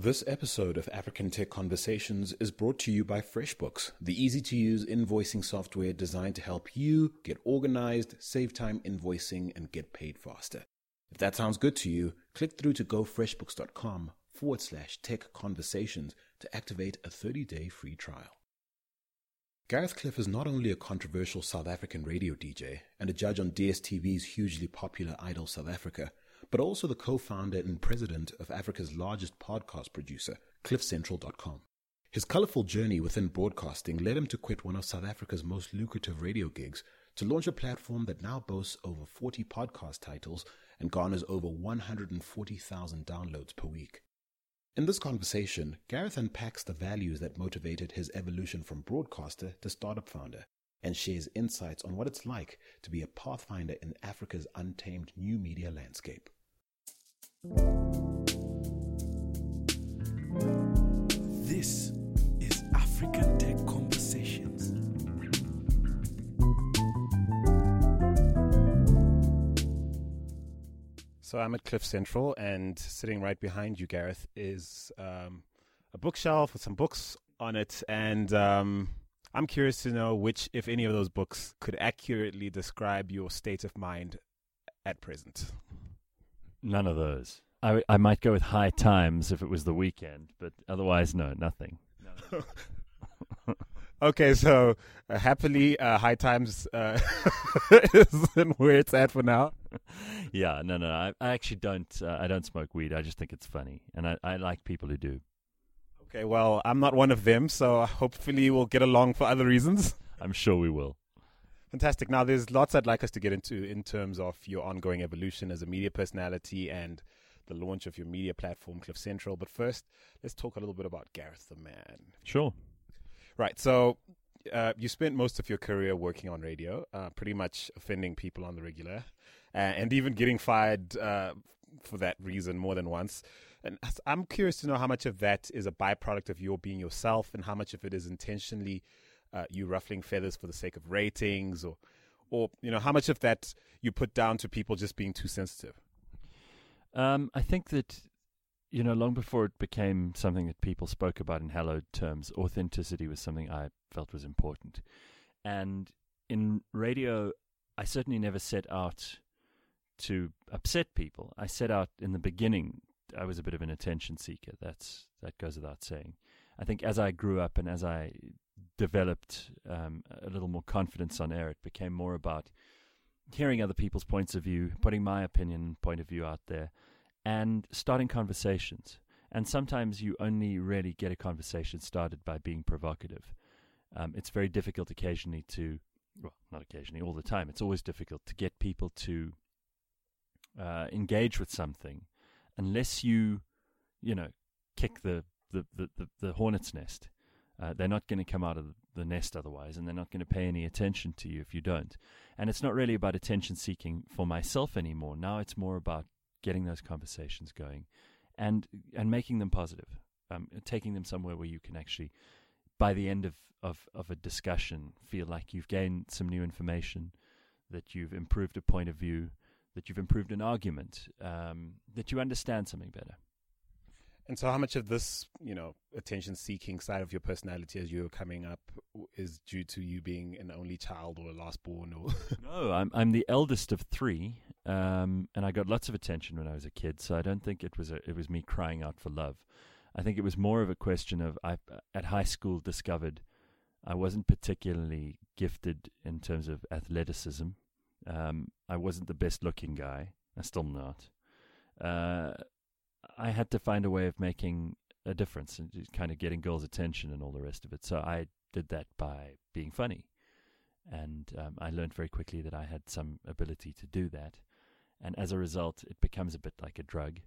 This episode of African Tech Conversations is brought to you by FreshBooks, the easy to use invoicing software designed to help you get organized, save time invoicing, and get paid faster. If that sounds good to you, click through to gofreshbooks.com forward slash tech conversations to activate a 30 day free trial. Gareth Cliff is not only a controversial South African radio DJ and a judge on DSTV's hugely popular Idols South Africa but also the co founder and president of Africa's largest podcast producer, CliffCentral.com. His colorful journey within broadcasting led him to quit one of South Africa's most lucrative radio gigs to launch a platform that now boasts over 40 podcast titles and garners over 140,000 downloads per week. In this conversation, Gareth unpacks the values that motivated his evolution from broadcaster to startup founder and shares insights on what it's like to be a pathfinder in Africa's untamed new media landscape. This is African Tech Conversations. So I'm at Cliff Central, and sitting right behind you, Gareth, is um, a bookshelf with some books on it. And um, I'm curious to know which, if any of those books, could accurately describe your state of mind at present. None of those. I, I might go with High Times if it was the weekend, but otherwise, no, nothing. okay, so uh, happily, uh, High Times uh, isn't where it's at for now. Yeah, no, no, I, I actually don't. Uh, I don't smoke weed. I just think it's funny, and I, I like people who do. Okay, well, I'm not one of them, so hopefully we'll get along for other reasons. I'm sure we will. Fantastic. Now, there's lots I'd like us to get into in terms of your ongoing evolution as a media personality and the launch of your media platform, Cliff Central. But first, let's talk a little bit about Gareth the Man. Sure. Right. So, uh, you spent most of your career working on radio, uh, pretty much offending people on the regular, uh, and even getting fired uh, for that reason more than once. And I'm curious to know how much of that is a byproduct of your being yourself, and how much of it is intentionally uh, you ruffling feathers for the sake of ratings, or, or you know, how much of that you put down to people just being too sensitive. Um, I think that you know, long before it became something that people spoke about in hallowed terms, authenticity was something I felt was important. And in radio, I certainly never set out to upset people. I set out in the beginning. I was a bit of an attention seeker. That's that goes without saying. I think as I grew up and as I developed um, a little more confidence on air, it became more about hearing other people's points of view, putting my opinion point of view out there, and starting conversations. And sometimes you only really get a conversation started by being provocative. Um, it's very difficult occasionally to, well, not occasionally, all the time. It's always difficult to get people to uh, engage with something unless you, you know, kick the the, the, the, the hornet's nest. Uh, they're not going to come out of the nest otherwise, and they're not going to pay any attention to you if you don't. And it's not really about attention seeking for myself anymore. Now it's more about getting those conversations going and and making them positive, um, taking them somewhere where you can actually, by the end of, of, of a discussion, feel like you've gained some new information, that you've improved a point of view, that you've improved an argument, um, that you understand something better. And so, how much of this, you know, attention-seeking side of your personality as you were coming up is due to you being an only child or a last born? Or no, I'm I'm the eldest of three, um, and I got lots of attention when I was a kid. So I don't think it was a, it was me crying out for love. I think it was more of a question of I at high school discovered I wasn't particularly gifted in terms of athleticism. Um, I wasn't the best looking guy. I'm still not. Uh, I had to find a way of making a difference and kind of getting girls' attention and all the rest of it. So I did that by being funny. And um, I learned very quickly that I had some ability to do that. And as a result, it becomes a bit like a drug.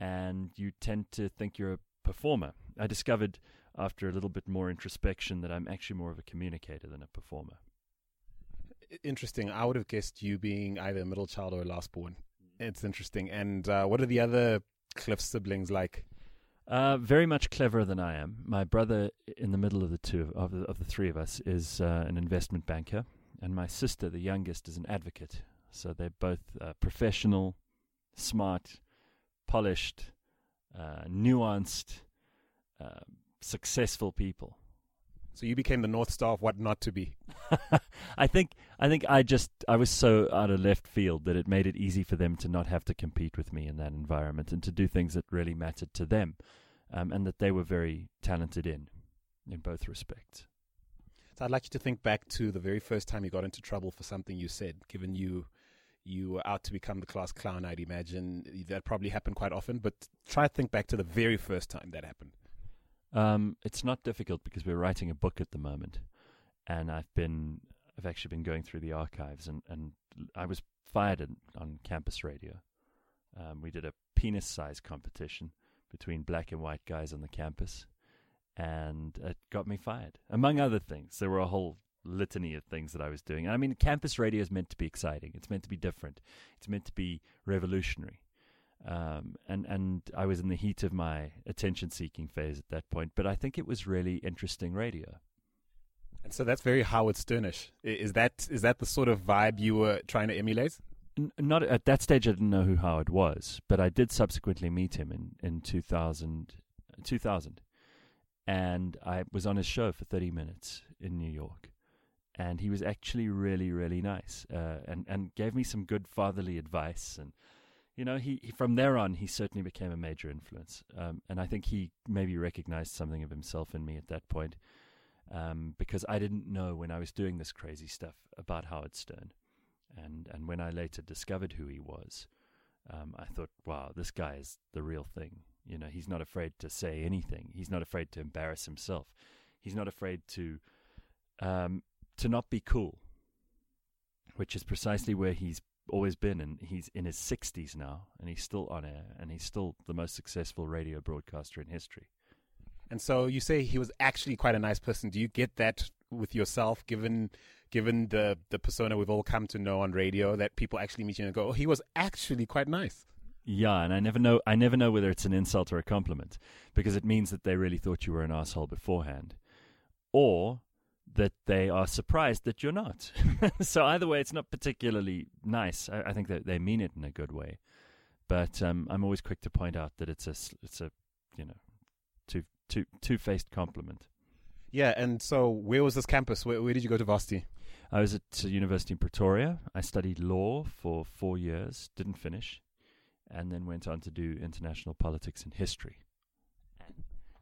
And you tend to think you're a performer. I discovered after a little bit more introspection that I'm actually more of a communicator than a performer. Interesting. I would have guessed you being either a middle child or a last born. It's interesting. And uh, what are the other Cliff siblings like? Uh, very much cleverer than I am. My brother, in the middle of the two of the, of the three of us, is uh, an investment banker, and my sister, the youngest, is an advocate. So they're both uh, professional, smart, polished, uh, nuanced, uh, successful people. So you became the north star of what not to be. I think I think I just I was so out of left field that it made it easy for them to not have to compete with me in that environment and to do things that really mattered to them, um, and that they were very talented in, in both respects. So I'd like you to think back to the very first time you got into trouble for something you said, given you you were out to become the class clown. I'd imagine that probably happened quite often, but try to think back to the very first time that happened. Um, it's not difficult because we're writing a book at the moment, and I've been I've actually been going through the archives, and, and I was fired in, on campus radio. Um, we did a penis size competition between black and white guys on the campus, and it got me fired, among other things. There were a whole litany of things that I was doing. And I mean, campus radio is meant to be exciting. It's meant to be different. It's meant to be revolutionary. Um, and and I was in the heat of my attention seeking phase at that point, but I think it was really interesting radio. And so that's very Howard Sternish. Is that is that the sort of vibe you were trying to emulate? N- not at that stage. I didn't know who Howard was, but I did subsequently meet him in in 2000, 2000. and I was on his show for thirty minutes in New York, and he was actually really really nice, uh, and and gave me some good fatherly advice and you know, he, he, from there on he certainly became a major influence, um, and I think he maybe recognized something of himself in me at that point, um, because I didn't know when I was doing this crazy stuff about Howard Stern, and and when I later discovered who he was, um, I thought, wow, this guy is the real thing. You know, he's not afraid to say anything. He's not afraid to embarrass himself. He's not afraid to um, to not be cool, which is precisely where he's always been, and he's in his 60s now, and he's still on air, and he's still the most successful radio broadcaster in history. And so you say he was actually quite a nice person. Do you get that with yourself, given given the the persona we've all come to know on radio, that people actually meet you and go, "Oh, he was actually quite nice." Yeah, and I never know. I never know whether it's an insult or a compliment because it means that they really thought you were an asshole beforehand, or that they are surprised that you're not. so either way, it's not particularly nice. I, I, think that they mean it in a good way, but um, I'm always quick to point out that it's a it's a you know two two two faced compliment. Yeah, and so where was this campus? Where, where did you go to varsity? I was at University in Pretoria. I studied law for four years, didn't finish, and then went on to do international politics and history.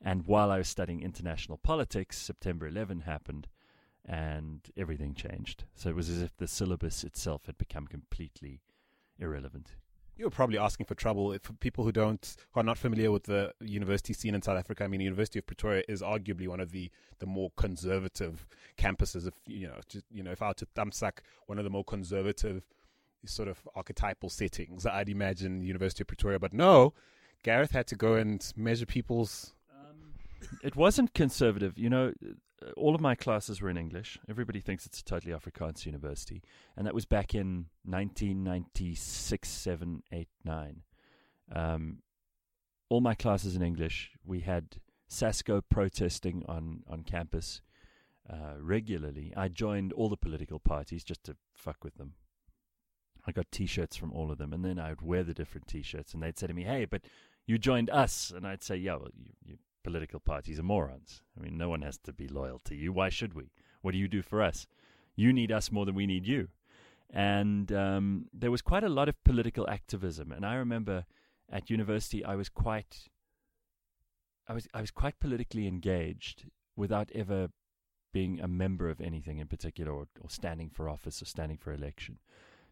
And while I was studying international politics, September 11 happened, and everything changed. So it was as if the syllabus itself had become completely irrelevant. You're probably asking for trouble for people who don't, who are not familiar with the university scene in South Africa. I mean, the University of Pretoria is arguably one of the, the more conservative campuses. If you know, just, you know, if I were to thumbsuck one of the more conservative sort of archetypal settings, I'd imagine the University of Pretoria. But no, Gareth had to go and measure people's. Um, it wasn't conservative. You know, all of my classes were in English. Everybody thinks it's a totally Afrikaans university, and that was back in 1996, 7, 8, 9. Um, all my classes in English. We had SASCO protesting on on campus uh, regularly. I joined all the political parties just to fuck with them. I got T-shirts from all of them, and then I would wear the different T-shirts, and they'd say to me, "Hey, but you joined us," and I'd say, "Yeah, well, you, you political parties are morons. I mean, no one has to be loyal to you. Why should we? What do you do for us? You need us more than we need you. And um, there was quite a lot of political activism. And I remember at university, I was quite, I was, I was quite politically engaged without ever being a member of anything in particular, or, or standing for office or standing for election.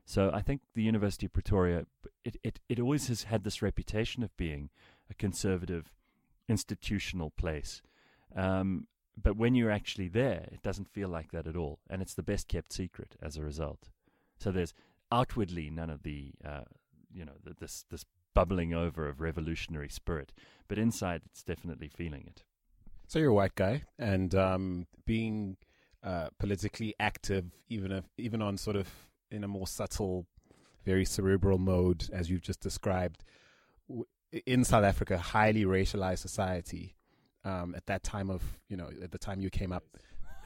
So I think the University of Pretoria, it, it, it always has had this reputation of being a conservative institutional place. Um, but when you're actually there, it doesn't feel like that at all, and it's the best kept secret as a result. So there's outwardly none of the, uh, you know, the, this this bubbling over of revolutionary spirit, but inside it's definitely feeling it. So you're a white guy, and um, being uh, politically active, even if, even on sort of in a more subtle, very cerebral mode, as you've just described in South Africa, highly racialized society. Um, at that time of you know, at the time you came up,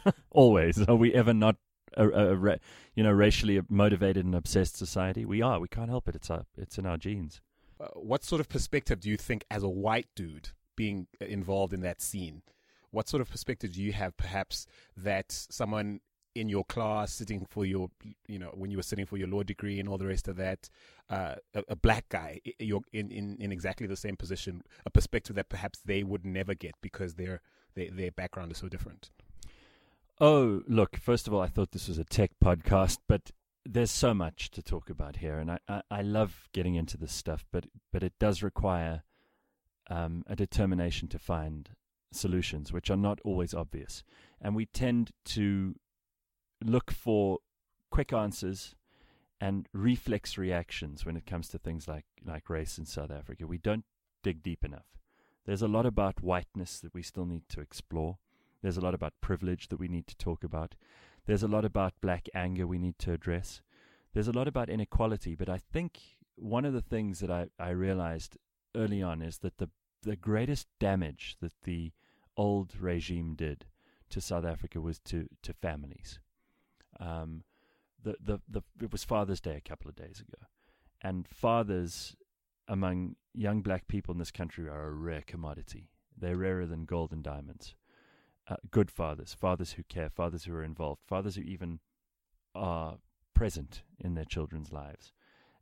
always are we ever not a, a, a, you know racially motivated and obsessed society? We are. We can't help it. It's our, it's in our genes. Uh, what sort of perspective do you think, as a white dude being involved in that scene, what sort of perspective do you have, perhaps, that someone in your class sitting for your you know when you were sitting for your law degree and all the rest of that uh, a, a, black guy you're in, in, in exactly the same position a perspective that perhaps they would never get because their their, their background is so different. Oh look first of all i thought this was a tech podcast but there's so much to talk about here and i, I, I love getting into this stuff but but it does require um, a determination to find solutions which are not always obvious. And we tend to look for quick answers and reflex reactions when it comes to things like, like race in South Africa. We don't dig deep enough. There's a lot about whiteness that we still need to explore. There's a lot about privilege that we need to talk about. There's a lot about black anger we need to address. There's a lot about inequality, but I think one of the things that I, I realized early on is that the the greatest damage that the old regime did to South Africa was to, to families. Um, the, the, the, it was Father's Day a couple of days ago. And fathers among young black people in this country are a rare commodity. They're rarer than gold and diamonds. Uh, good fathers, fathers who care, fathers who are involved, fathers who even are present in their children's lives.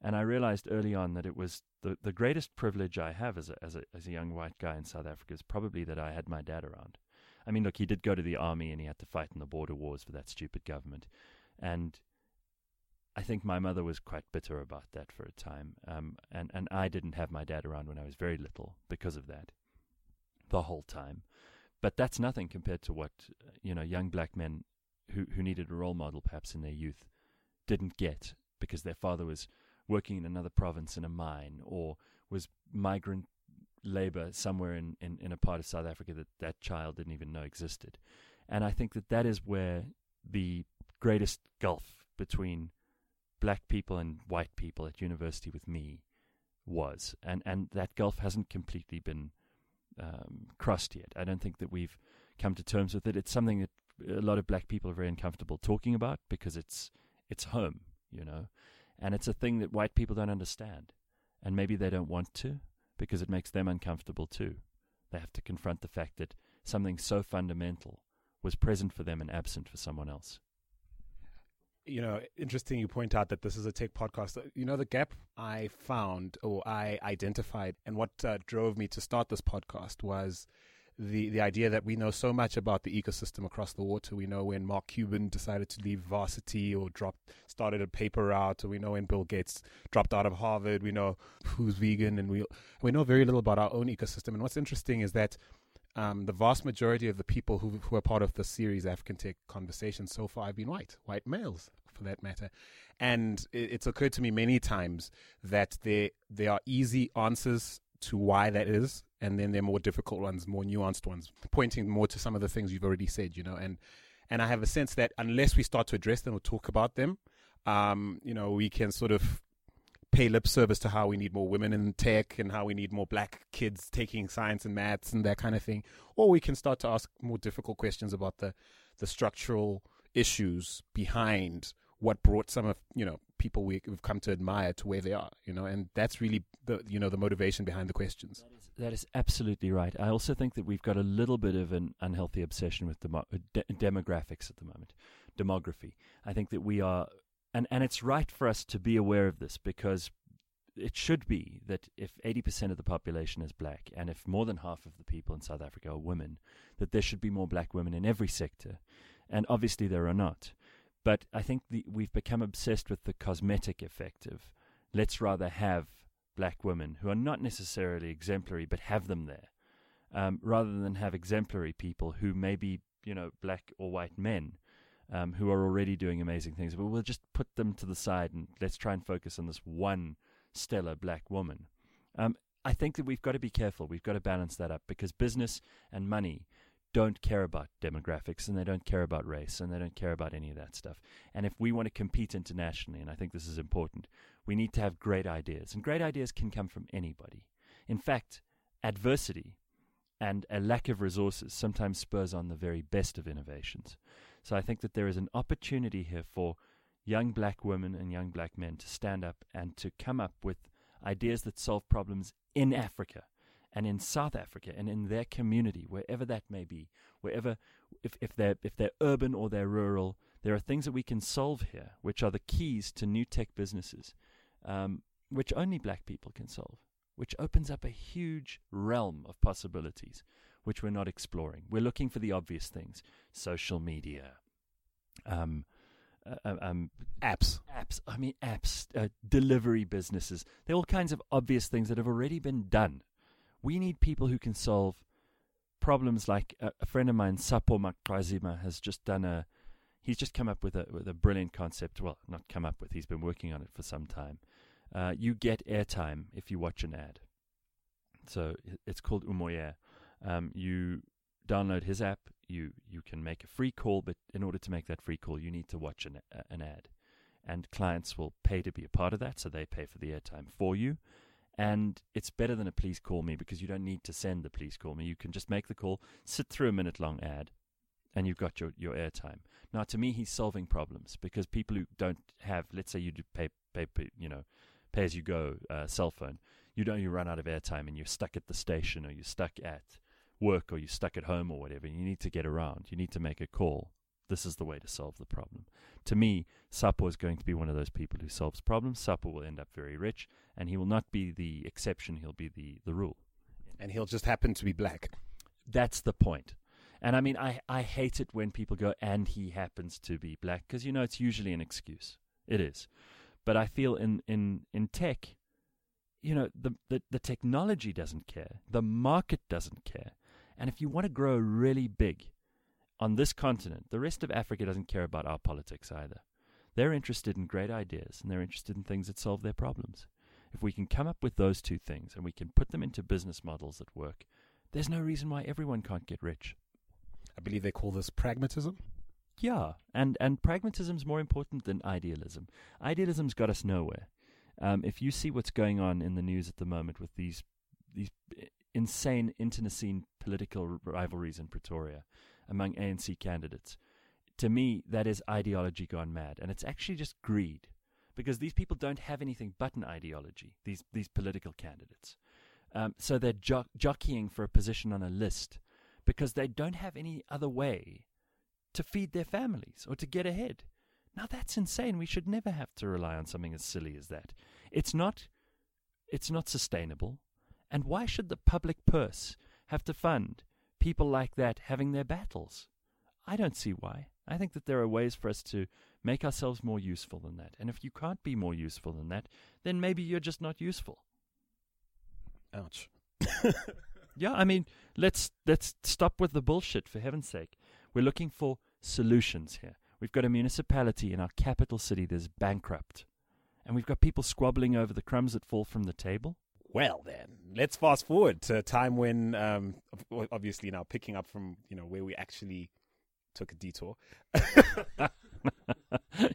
And I realized early on that it was the, the greatest privilege I have as a, as, a, as a young white guy in South Africa is probably that I had my dad around. I mean, look, he did go to the army and he had to fight in the border wars for that stupid government. And I think my mother was quite bitter about that for a time. Um, and, and I didn't have my dad around when I was very little because of that the whole time. But that's nothing compared to what, you know, young black men who, who needed a role model perhaps in their youth didn't get because their father was working in another province in a mine or was migrant labor somewhere in, in, in a part of South Africa that that child didn't even know existed. And I think that that is where the greatest gulf between black people and white people at university with me was. And, and that gulf hasn't completely been um, crossed yet. I don't think that we've come to terms with it. It's something that a lot of black people are very uncomfortable talking about because it's it's home, you know, and it's a thing that white people don't understand, and maybe they don't want to because it makes them uncomfortable too. They have to confront the fact that something so fundamental was present for them and absent for someone else. You know, interesting you point out that this is a tech podcast. You know, the gap I found or I identified and what uh, drove me to start this podcast was the the idea that we know so much about the ecosystem across the water. We know when Mark Cuban decided to leave varsity or dropped started a paper route, or we know when Bill Gates dropped out of Harvard. We know who's vegan, and we we know very little about our own ecosystem. And what's interesting is that um, the vast majority of the people who who are part of the series African Tech Conversations so far have been white, white males for that matter. And it, it's occurred to me many times that there there are easy answers to why that is and then there are more difficult ones, more nuanced ones, pointing more to some of the things you've already said, you know, and and I have a sense that unless we start to address them or talk about them, um, you know, we can sort of pay lip service to how we need more women in tech and how we need more black kids taking science and maths and that kind of thing, or we can start to ask more difficult questions about the the structural issues behind what brought some of you know people we, have come to admire to where they are you know and that's really the you know the motivation behind the questions that is, that is absolutely right i also think that we've got a little bit of an unhealthy obsession with demo, uh, de- demographics at the moment demography i think that we are and and it's right for us to be aware of this because it should be that if 80% of the population is black and if more than half of the people in South Africa are women, that there should be more black women in every sector. And obviously there are not. But I think the, we've become obsessed with the cosmetic effect of let's rather have black women who are not necessarily exemplary but have them there, um, rather than have exemplary people who may be, you know, black or white men um, who are already doing amazing things. But we'll just put them to the side and let's try and focus on this one stellar black woman. Um, I think that we've got to be careful. We've got to balance that up because business and money don't care about demographics and they don't care about race and they don't care about any of that stuff. And if we want to compete internationally, and I think this is important, we need to have great ideas. And great ideas can come from anybody. In fact, adversity and a lack of resources sometimes spurs on the very best of innovations. So I think that there is an opportunity here for young black women and young black men to stand up and to come up with ideas that solve problems in Africa and in South Africa and in their community, wherever that may be, wherever if, if they're if they're urban or they're rural, there are things that we can solve here, which are the keys to new tech businesses, um, which only black people can solve, which opens up a huge realm of possibilities, which we're not exploring. We're looking for the obvious things: social media, um, uh, um, Apps. apps. I mean, apps, uh, delivery businesses. There are all kinds of obvious things that have already been done. We need people who can solve problems like a, a friend of mine, Sapo Makrazima, has just done a. He's just come up with a with a brilliant concept. Well, not come up with. He's been working on it for some time. Uh, you get airtime if you watch an ad. So it's called Umoya. Um, you download his app. You you can make a free call, but in order to make that free call, you need to watch an an ad, and clients will pay to be a part of that. So they pay for the airtime for you, and it's better than a please call me because you don't need to send the please call me. You can just make the call, sit through a minute long ad, and you've got your your airtime. Now, to me, he's solving problems because people who don't have, let's say, you do pay pay, pay you know, pay as you go uh, cell phone. You don't you run out of airtime and you're stuck at the station or you're stuck at work or you're stuck at home or whatever. You need to get around. You need to make a call. This is the way to solve the problem. To me, Sapo is going to be one of those people who solves problems. Sapo will end up very rich, and he will not be the exception. He'll be the, the rule. And he'll just happen to be black. That's the point. And I mean, I, I hate it when people go, and he happens to be black, because, you know, it's usually an excuse. It is. But I feel in, in, in tech, you know, the, the, the technology doesn't care, the market doesn't care. And if you want to grow really big on this continent, the rest of Africa doesn't care about our politics either. They're interested in great ideas and they're interested in things that solve their problems. If we can come up with those two things and we can put them into business models that work, there's no reason why everyone can't get rich. I believe they call this pragmatism. Yeah, and and pragmatism's more important than idealism. Idealism's got us nowhere. Um, if you see what's going on in the news at the moment with these these insane internecine political rivalries in Pretoria among ANC candidates, to me that is ideology gone mad, and it's actually just greed, because these people don't have anything but an ideology. These these political candidates, um, so they're jo- jockeying for a position on a list because they don't have any other way to feed their families or to get ahead. Now that's insane. We should never have to rely on something as silly as that. It's not it's not sustainable. And why should the public purse have to fund people like that having their battles? I don't see why. I think that there are ways for us to make ourselves more useful than that. And if you can't be more useful than that, then maybe you're just not useful. Ouch. Yeah, I mean, let's let's stop with the bullshit for heaven's sake. We're looking for solutions here. We've got a municipality in our capital city that's bankrupt. And we've got people squabbling over the crumbs that fall from the table. Well, then let's fast forward to a time when, um, obviously, now picking up from you know where we actually took a detour.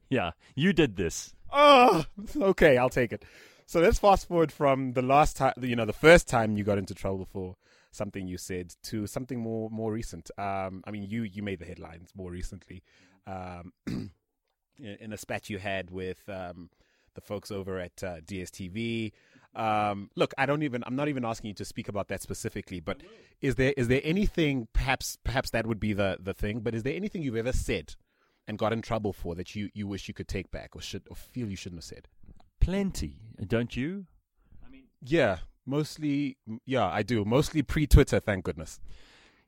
yeah, you did this. Oh, okay, I'll take it. So let's fast forward from the last time, you know, the first time you got into trouble for something you said to something more more recent. Um, I mean, you you made the headlines more recently, um, in in a spat you had with um, the folks over at uh, DSTV. Um, look, I don't even. I'm not even asking you to speak about that specifically, but is there is there anything perhaps perhaps that would be the the thing? But is there anything you've ever said and got in trouble for that you you wish you could take back or should or feel you shouldn't have said? Plenty, don't you? I mean, Yeah, mostly. Yeah, I do. Mostly pre Twitter, thank goodness.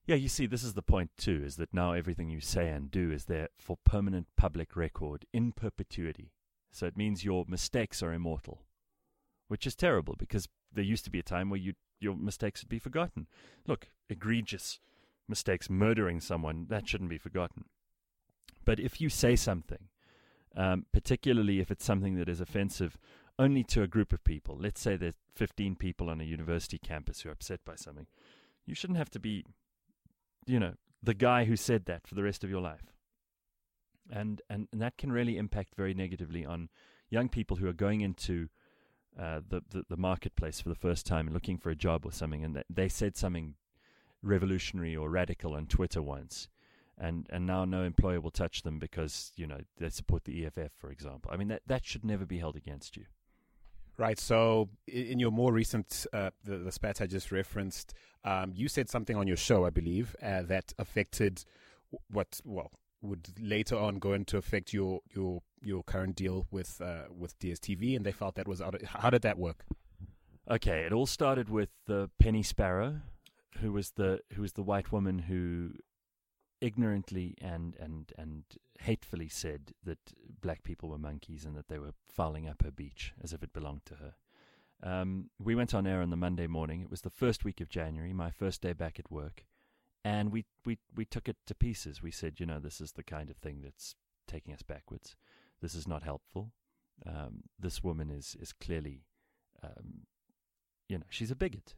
Yeah, you see, this is the point too, is that now everything you say and do is there for permanent public record in perpetuity. So it means your mistakes are immortal, which is terrible because there used to be a time where you your mistakes would be forgotten. Look, egregious mistakes, murdering someone, that shouldn't be forgotten. But if you say something, um, particularly if it's something that is offensive only to a group of people, let's say there's 15 people on a university campus who are upset by something, you shouldn't have to be you know the guy who said that for the rest of your life and and, and that can really impact very negatively on young people who are going into uh, the, the the marketplace for the first time looking for a job or something and they, they said something revolutionary or radical on Twitter once and and now no employer will touch them because you know they support the EFF for example i mean that that should never be held against you Right. So, in your more recent, uh, the, the spat I just referenced, um, you said something on your show, I believe, uh, that affected what, well, would later on go into affect your your your current deal with uh, with DSTV, and they felt that was out. Of, how did that work? Okay, it all started with the Penny Sparrow, who was the who was the white woman who ignorantly and and and hatefully said that black people were monkeys and that they were fouling up her beach as if it belonged to her. Um, we went on air on the Monday morning. It was the first week of January, my first day back at work, and we we we took it to pieces. We said, you know, this is the kind of thing that's taking us backwards. This is not helpful. Um, this woman is is clearly, um, you know, she's a bigot.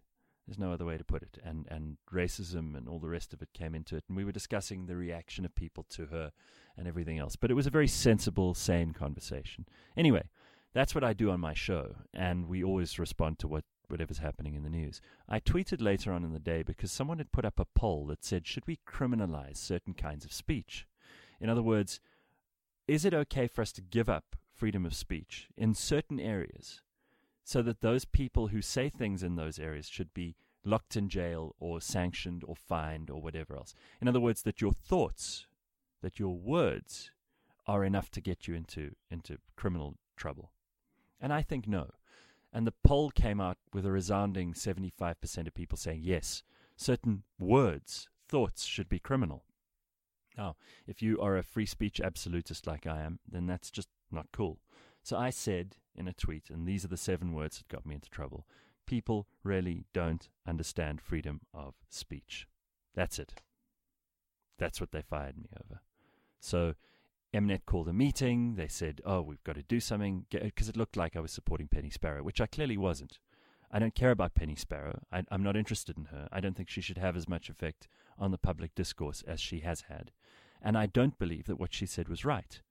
There's no other way to put it. And and racism and all the rest of it came into it. And we were discussing the reaction of people to her and everything else. But it was a very sensible, sane conversation. Anyway, that's what I do on my show, and we always respond to what whatever's happening in the news. I tweeted later on in the day because someone had put up a poll that said, should we criminalize certain kinds of speech? In other words, is it okay for us to give up freedom of speech in certain areas so that those people who say things in those areas should be locked in jail or sanctioned or fined or whatever else. In other words, that your thoughts, that your words are enough to get you into, into criminal trouble. And I think no. And the poll came out with a resounding 75% of people saying yes, certain words, thoughts should be criminal. Now, if you are a free speech absolutist like I am, then that's just not cool. So I said in a tweet, and these are the seven words that got me into trouble people really don't understand freedom of speech. That's it. That's what they fired me over. So Mnet called a meeting. They said, oh, we've got to do something, because uh, it looked like I was supporting Penny Sparrow, which I clearly wasn't. I don't care about Penny Sparrow. I, am not interested in her. I don't think she should have as much effect on the public discourse as she has had. And I don't believe that what she said was right.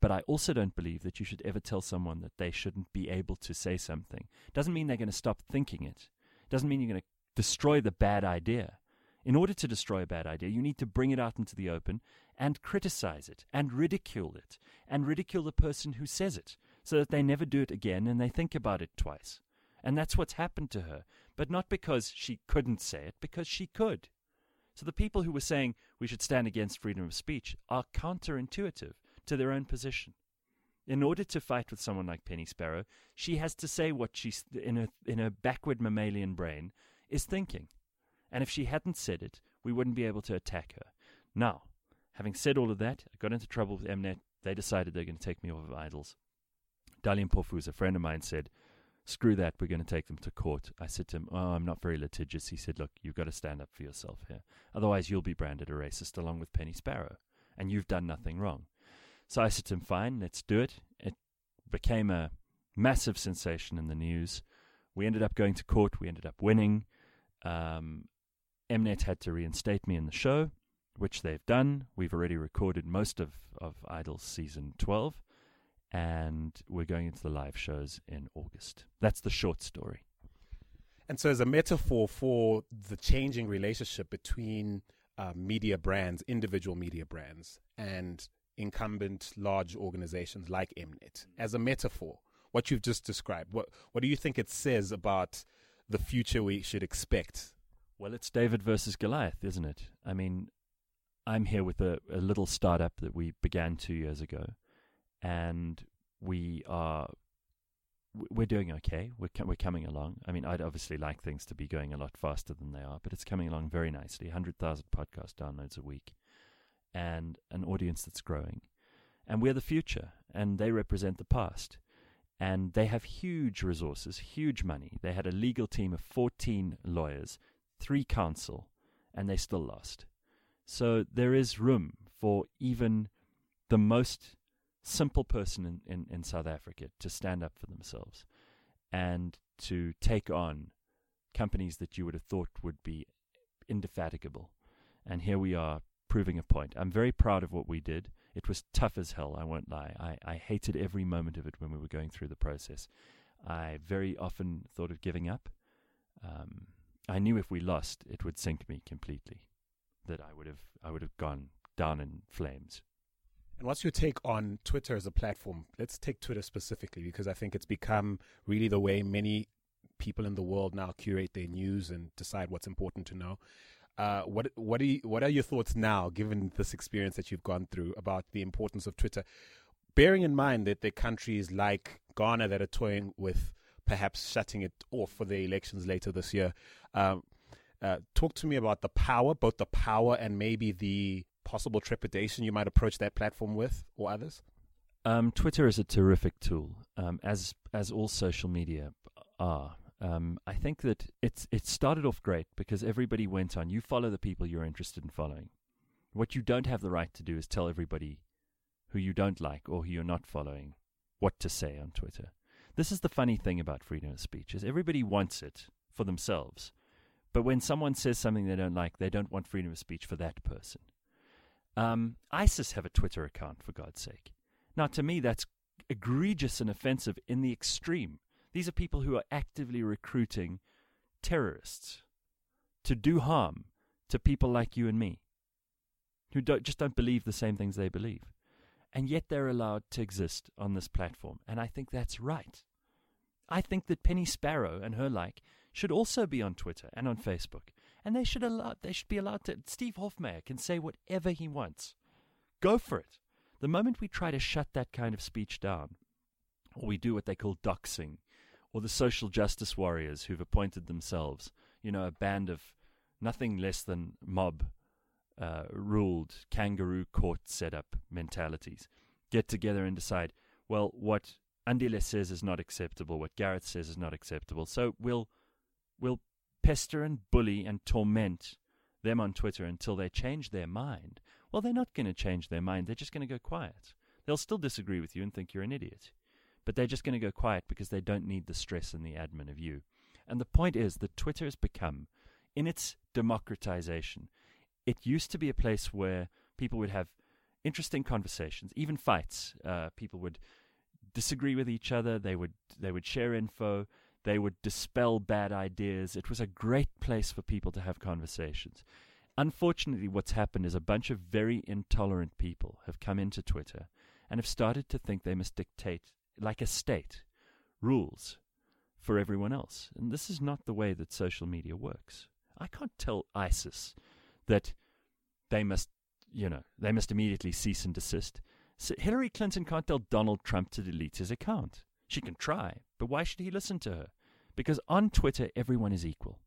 But I also don't believe that you should ever tell someone that they shouldn't be able to say something. Doesn't mean they're going to stop thinking it. Doesn't mean you're going to destroy the bad idea. In order to destroy a bad idea, you need to bring it out into the open and criticize it and ridicule it and ridicule the person who says it so that they never do it again and they think about it twice. And that's what's happened to her. But not because she couldn't say it, because she could. So the people who were saying we should stand against freedom of speech are counterintuitive to their own position. In order to fight with someone like Penny Sparrow, she has to say what she's in her in her backward mammalian brain is thinking. And if she hadn't said it, we wouldn't be able to attack her. Now, having said all of that, I got into trouble with Mnet. They decided they're going to take me off of Idols. Dali Mpofu, who's a friend of mine, said, Screw that, we're going to take them to court. I said to him, Oh, I'm not very litigious. He said, Look, you've got to stand up for yourself here. Otherwise, you'll be branded a racist along with Penny Sparrow, and you've done nothing wrong. So I said to him, Fine, let's do it. It became a massive sensation in the news. We ended up going to court, we ended up winning. Um, Mnet had to reinstate me in the show, which they've done. We've already recorded most of, of Idols season 12, and we're going into the live shows in August. That's the short story. And so, as a metaphor for the changing relationship between uh, media brands, individual media brands, and incumbent large organizations like Mnet, as a metaphor, what you've just described, what, what do you think it says about the future we should expect well, it's David versus Goliath, isn't it? I mean, I'm here with a, a little startup that we began two years ago, and we are we're doing okay. We're we're coming along. I mean, I'd obviously like things to be going a lot faster than they are, but it's coming along very nicely. Hundred thousand podcast downloads a week, and an audience that's growing. And we're the future, and they represent the past. And they have huge resources, huge money. They had a legal team of 14 lawyers three counsel, and they still lost. So there is room for even the most simple person in, in, in South Africa to stand up for themselves and to take on companies that you would have thought would be indefatigable. And here we are proving a point. I'm very proud of what we did. It was tough as hell, I won't lie. I, I hated every moment of it when we were going through the process. I very often thought of giving up. Um, I knew if we lost, it would sink me completely. That I would have, I would have gone down in flames. And what's your take on Twitter as a platform? Let's take Twitter specifically because I think it's become really the way many people in the world now curate their news and decide what's important to know. Uh, what what are you, what are your thoughts now, given this experience that you've gone through, about the importance of Twitter? Bearing in mind that there are countries like Ghana that are toying with perhaps shutting it off for the elections later this year. Um, uh, talk to me about the power, both the power and maybe the possible trepidation you might approach that platform with, or others. Um, Twitter is a terrific tool, um, as as all social media are. Um, I think that it's it started off great because everybody went on. You follow the people you're interested in following. What you don't have the right to do is tell everybody who you don't like or who you're not following what to say on Twitter. This is the funny thing about freedom of speech is everybody wants it for themselves. But when someone says something they don't like, they don't want freedom of speech for that person. Um, ISIS have a Twitter account, for God's sake. Now, to me, that's egregious and offensive in the extreme. These are people who are actively recruiting terrorists to do harm to people like you and me, who don't, just don't believe the same things they believe. And yet they're allowed to exist on this platform. And I think that's right. I think that Penny Sparrow and her like should also be on Twitter and on Facebook. And they should allow they should be allowed to Steve Hofmeyr can say whatever he wants. Go for it. The moment we try to shut that kind of speech down, or we do what they call doxing, or the social justice warriors who've appointed themselves, you know, a band of nothing less than mob uh, ruled kangaroo court setup mentalities, get together and decide, well, what Andile says is not acceptable, what Gareth says is not acceptable, so we'll we'll pester and bully and torment them on Twitter until they change their mind. Well, they're not going to change their mind. They're just going to go quiet. They'll still disagree with you and think you're an idiot but they're just going to go quiet because they don't need the stress and the admin of you. And the point is that Twitter has become, in its democratization, it used to be a place where people would have interesting conversations, even fights. Uh, people would disagree with each other. They would they would share info. They would dispel bad ideas. It was a great place for people to have conversations. Unfortunately, what's happened is a bunch of very intolerant people have come into Twitter and have started to think they must dictate like a state, rules for everyone else. And this is not the way that social media works. I can't tell ISIS that they must, you know, they must immediately cease and desist. So Hillary Clinton can't tell Donald Trump to delete his account. She can try, but why should he listen to her? Because on Twitter, everyone is equal.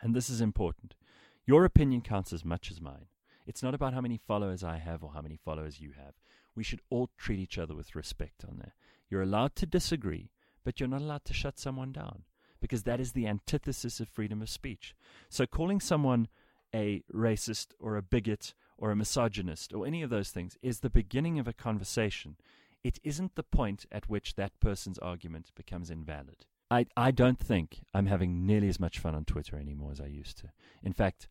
And this is important. Your opinion counts as much as mine. It's not about how many followers I have or how many followers you have. We should all treat each other with respect on there. You're allowed to disagree, but you're not allowed to shut someone down because that is the antithesis of freedom of speech. So calling someone a racist or a bigot or a misogynist or any of those things is the beginning of a conversation. It isn't the point at which that person's argument becomes invalid. I, I don't think I'm having nearly as much fun on Twitter anymore as I used to. In fact,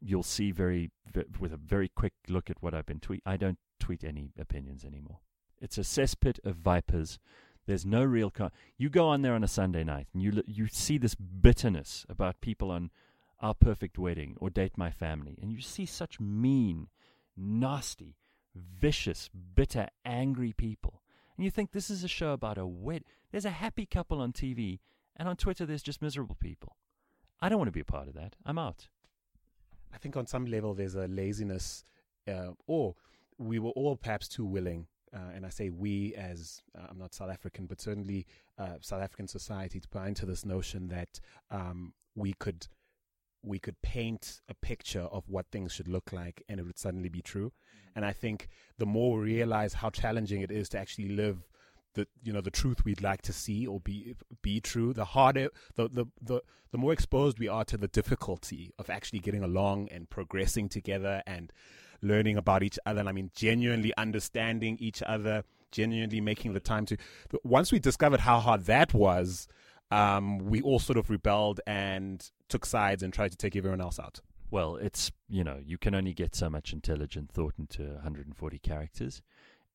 you'll see very, with a very quick look at what I've been tweeting, I don't tweet any opinions anymore. It's a cesspit of vipers. There's no real. Con- you go on there on a Sunday night and you you see this bitterness about people on our perfect wedding or date my family, and you see such mean, nasty, vicious, bitter, angry people, and you think this is a show about a wed. There's a happy couple on TV, and on Twitter there's just miserable people. I don't want to be a part of that. I'm out. I think on some level there's a laziness, uh, or we were all perhaps too willing uh, and I say we as uh, I'm not South African, but certainly uh, South African society to buy into this notion that um, we could we could paint a picture of what things should look like, and it would suddenly be true. Mm-hmm. And I think the more we realize how challenging it is to actually live the you know the truth we'd like to see or be be true the harder the, the the the more exposed we are to the difficulty of actually getting along and progressing together and learning about each other. And I mean, genuinely understanding each other, genuinely making the time to. Once we discovered how hard that was, um, we all sort of rebelled and took sides and tried to take everyone else out. Well, it's, you know, you can only get so much intelligent thought into 140 characters.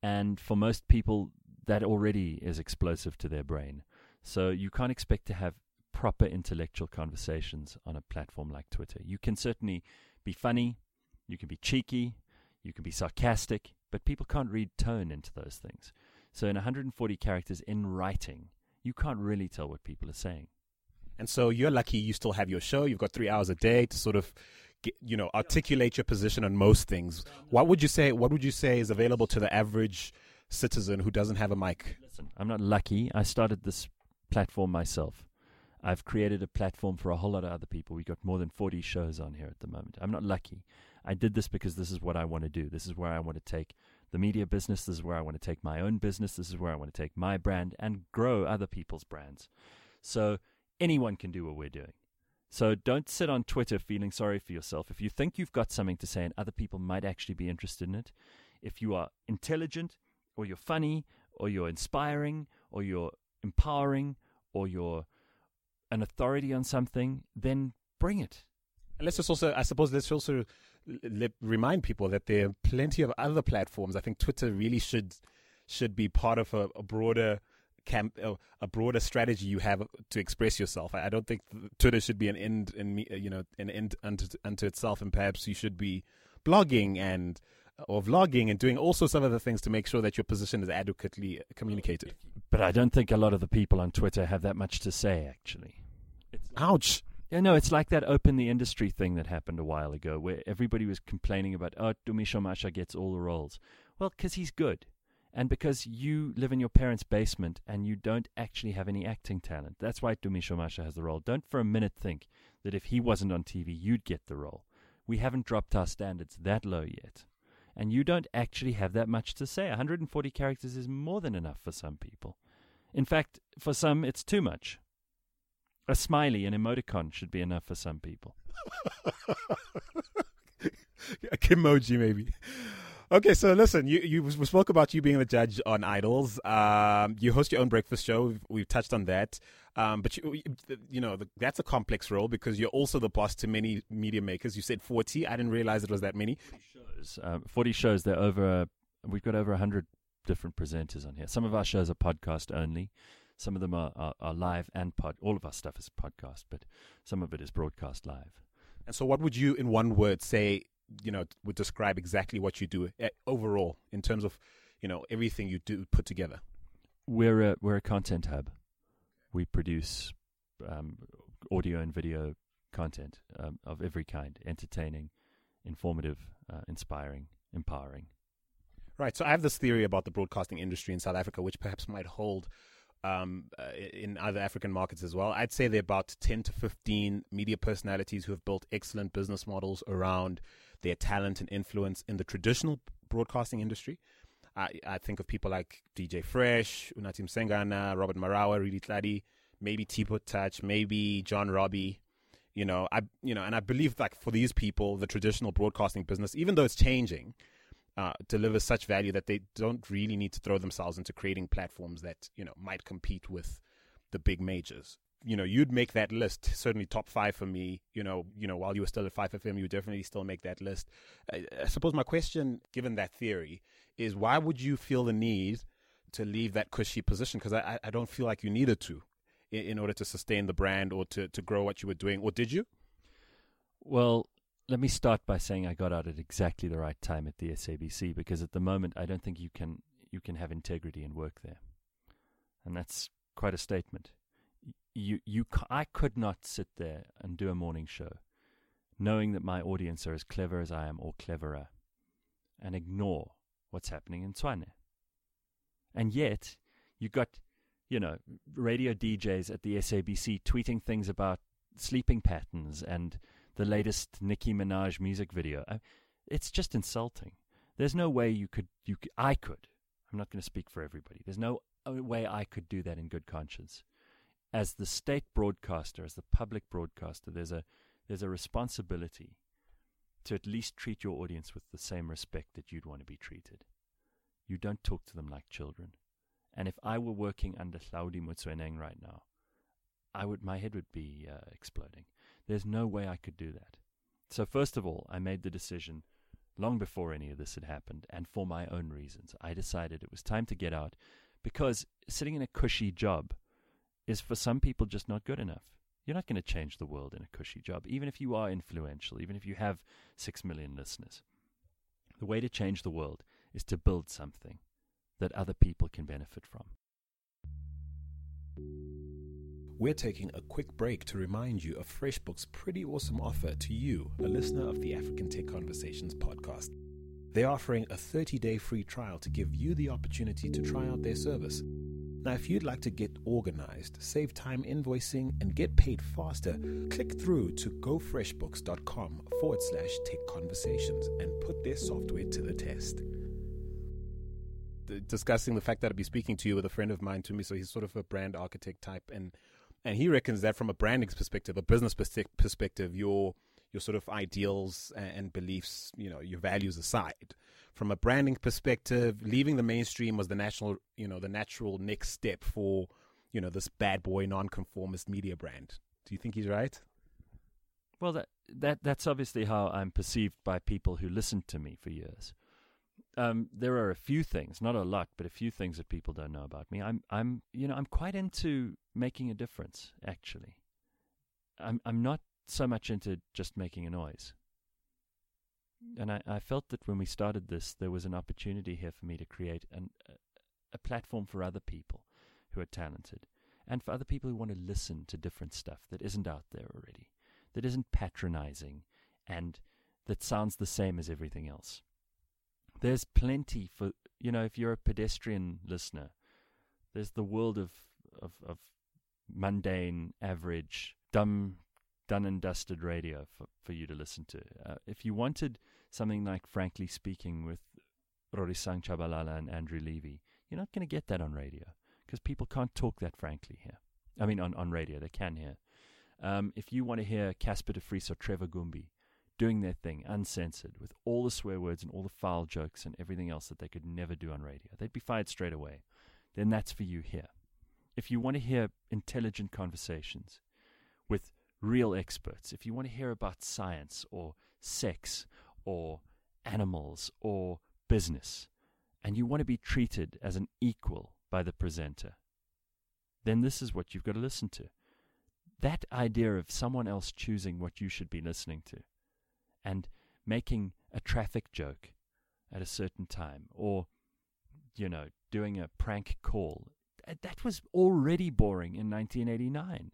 And for most people, that already is explosive to their brain. So you can't expect to have proper intellectual conversations on a platform like Twitter. You can certainly be funny, you can be cheeky, you can be sarcastic, but people can't read tone into those things. So in 140 characters in writing, you can't really tell what people are saying. And so you're lucky you still have your show. You've got three hours a day to sort of, get, you know, articulate your position on most things. What would you say? What would you say is available to the average citizen who doesn't have a mic? Listen, I'm not lucky. I started this platform myself. I've created a platform for a whole lot of other people. We've got more than 40 shows on here at the moment. I'm not lucky. I did this because this is what I want to do. This is where I want to take the media business. This is where I want to take my own business. This is where I want to take my brand and grow other people's brands. So anyone can do what we're doing. So don't sit on Twitter feeling sorry for yourself. If you think you've got something to say and other people might actually be interested in it, if you are intelligent or you're funny or you're inspiring or you're empowering or you're an authority on something, then bring it. And let's just also, I suppose, let's also let, remind people that there are plenty of other platforms. I think Twitter really should should be part of a, a broader camp, uh, a broader strategy you have to express yourself. I, I don't think Twitter should be an end in you know an end unto, unto itself, and perhaps you should be blogging and or vlogging and doing all sorts of other things to make sure that your position is adequately communicated. But I don't think a lot of the people on Twitter have that much to say, actually. Ouch. Yeah, no, it's like that open the industry thing that happened a while ago where everybody was complaining about, oh, Dumisho Masha gets all the roles. Well, because he's good. And because you live in your parents' basement and you don't actually have any acting talent. That's why Dumisho Masha has the role. Don't for a minute think that if he wasn't on TV, you'd get the role. We haven't dropped our standards that low yet and you don't actually have that much to say. 140 characters is more than enough for some people. In fact, for some, it's too much. A smiley, an emoticon should be enough for some people. a Kimoji, maybe. Okay, so listen, you, you we spoke about you being the judge on Idols. Um, you host your own breakfast show. We've, we've touched on that. Um, but you, you know that's a complex role because you're also the boss to many media makers. You said 40. I didn't realize it was that many. 40 shows. Um, 40 shows. They're over. We've got over 100 different presenters on here. Some of our shows are podcast only. Some of them are, are, are live and pod. All of our stuff is podcast, but some of it is broadcast live. And so, what would you, in one word, say you know would describe exactly what you do uh, overall in terms of you know everything you do put together we're a we're a content hub we produce um, audio and video content um, of every kind entertaining informative uh, inspiring empowering right so i have this theory about the broadcasting industry in south africa which perhaps might hold um, uh, in other African markets as well. I'd say there are about 10 to 15 media personalities who have built excellent business models around their talent and influence in the traditional broadcasting industry. I, I think of people like DJ Fresh, Unathi Msengana, Robert Marawa, Really Tladi, maybe Tbo Touch, maybe John Robbie. You know, I you know, and I believe like for these people, the traditional broadcasting business, even though it's changing, uh, delivers such value that they don't really need to throw themselves into creating platforms that you know might compete with the big majors you know, you'd make that list. Certainly top five for me. You know, you know, while you were still at Five FM, you would definitely still make that list. I, I suppose my question, given that theory, is why would you feel the need to leave that cushy position? Because I, I don't feel like you needed to in, in order to sustain the brand or to to grow what you were doing. Or did you? Well, let me start by saying I got out at exactly the right time at the SABC because at the moment I don't think you can you can have integrity and work there, and that's quite a statement you you I could not sit there and do a morning show knowing that my audience are as clever as I am or cleverer and ignore what's happening in Tshwane. And yet you got you know radio DJs at the SABC tweeting things about sleeping patterns and the latest Nicki Minaj music video. It's just insulting. There's no way you could you I could. I'm not going to speak for everybody. There's no way I could do that in good conscience as the state broadcaster, as the public broadcaster, there's a there's a responsibility to at least treat your audience with the same respect that you'd want to be treated. You don't talk to them like children. And if I were working under Hlaudi Motsoeneng right now, I would my head would be uh, exploding. There's no way I could do that. So first of all, I made the decision long before any of this had happened, and for my own reasons. I decided it was time to get out because sitting in a cushy job is for some people just not good enough. You're not going to change the world in a cushy job, even if you are influential, even if you have six million listeners. The way to change the world is to build something that other people can benefit from. We're taking a quick break to remind you of FreshBooks' pretty awesome offer to you, a listener of the African Tech Conversations podcast. They're offering a 30 day free trial to give you the opportunity to try out their service. Now, if you'd like to get organized, save time invoicing, and get paid faster, click through to gofreshbooks.com forward slash tech conversations and put their software to the test. Discussing the fact that I'd be speaking to you with a friend of mine, to me, so he's sort of a brand architect type, and and he reckons that from a branding perspective, a business perspective, your your sort of ideals and beliefs, you know, your values aside, from a branding perspective, leaving the mainstream was the natural, you know, the natural next step for, you know, this bad boy nonconformist media brand. Do you think he's right? Well, that that that's obviously how I'm perceived by people who listened to me for years. Um, there are a few things, not a lot, but a few things that people don't know about me. I'm, I'm, you know, I'm quite into making a difference. Actually, I'm, I'm not so much into just making a noise. And I, I felt that when we started this, there was an opportunity here for me to create an, a, a platform for other people who are talented and for other people who want to listen to different stuff that isn't out there already, that isn't patronizing, and that sounds the same as everything else. There's plenty for, you know, if you're a pedestrian listener, there's the world of, of, of mundane, average, dumb done and dusted radio for, for you to listen to. Uh, if you wanted something like Frankly Speaking with Rorisang Chabalala and Andrew Levy, you're not going to get that on radio because people can't talk that frankly here. I mean, on, on radio, they can hear. Um, if you want to hear Casper de Vries or Trevor Gumbi doing their thing uncensored with all the swear words and all the foul jokes and everything else that they could never do on radio, they'd be fired straight away. Then that's for you here. If you want to hear intelligent conversations with real experts, if you want to hear about science or sex or animals or business, and you want to be treated as an equal by the presenter, then this is what you've got to listen to. That idea of someone else choosing what you should be listening to and making a traffic joke at a certain time or, you know, doing a prank call, that was already boring in 1989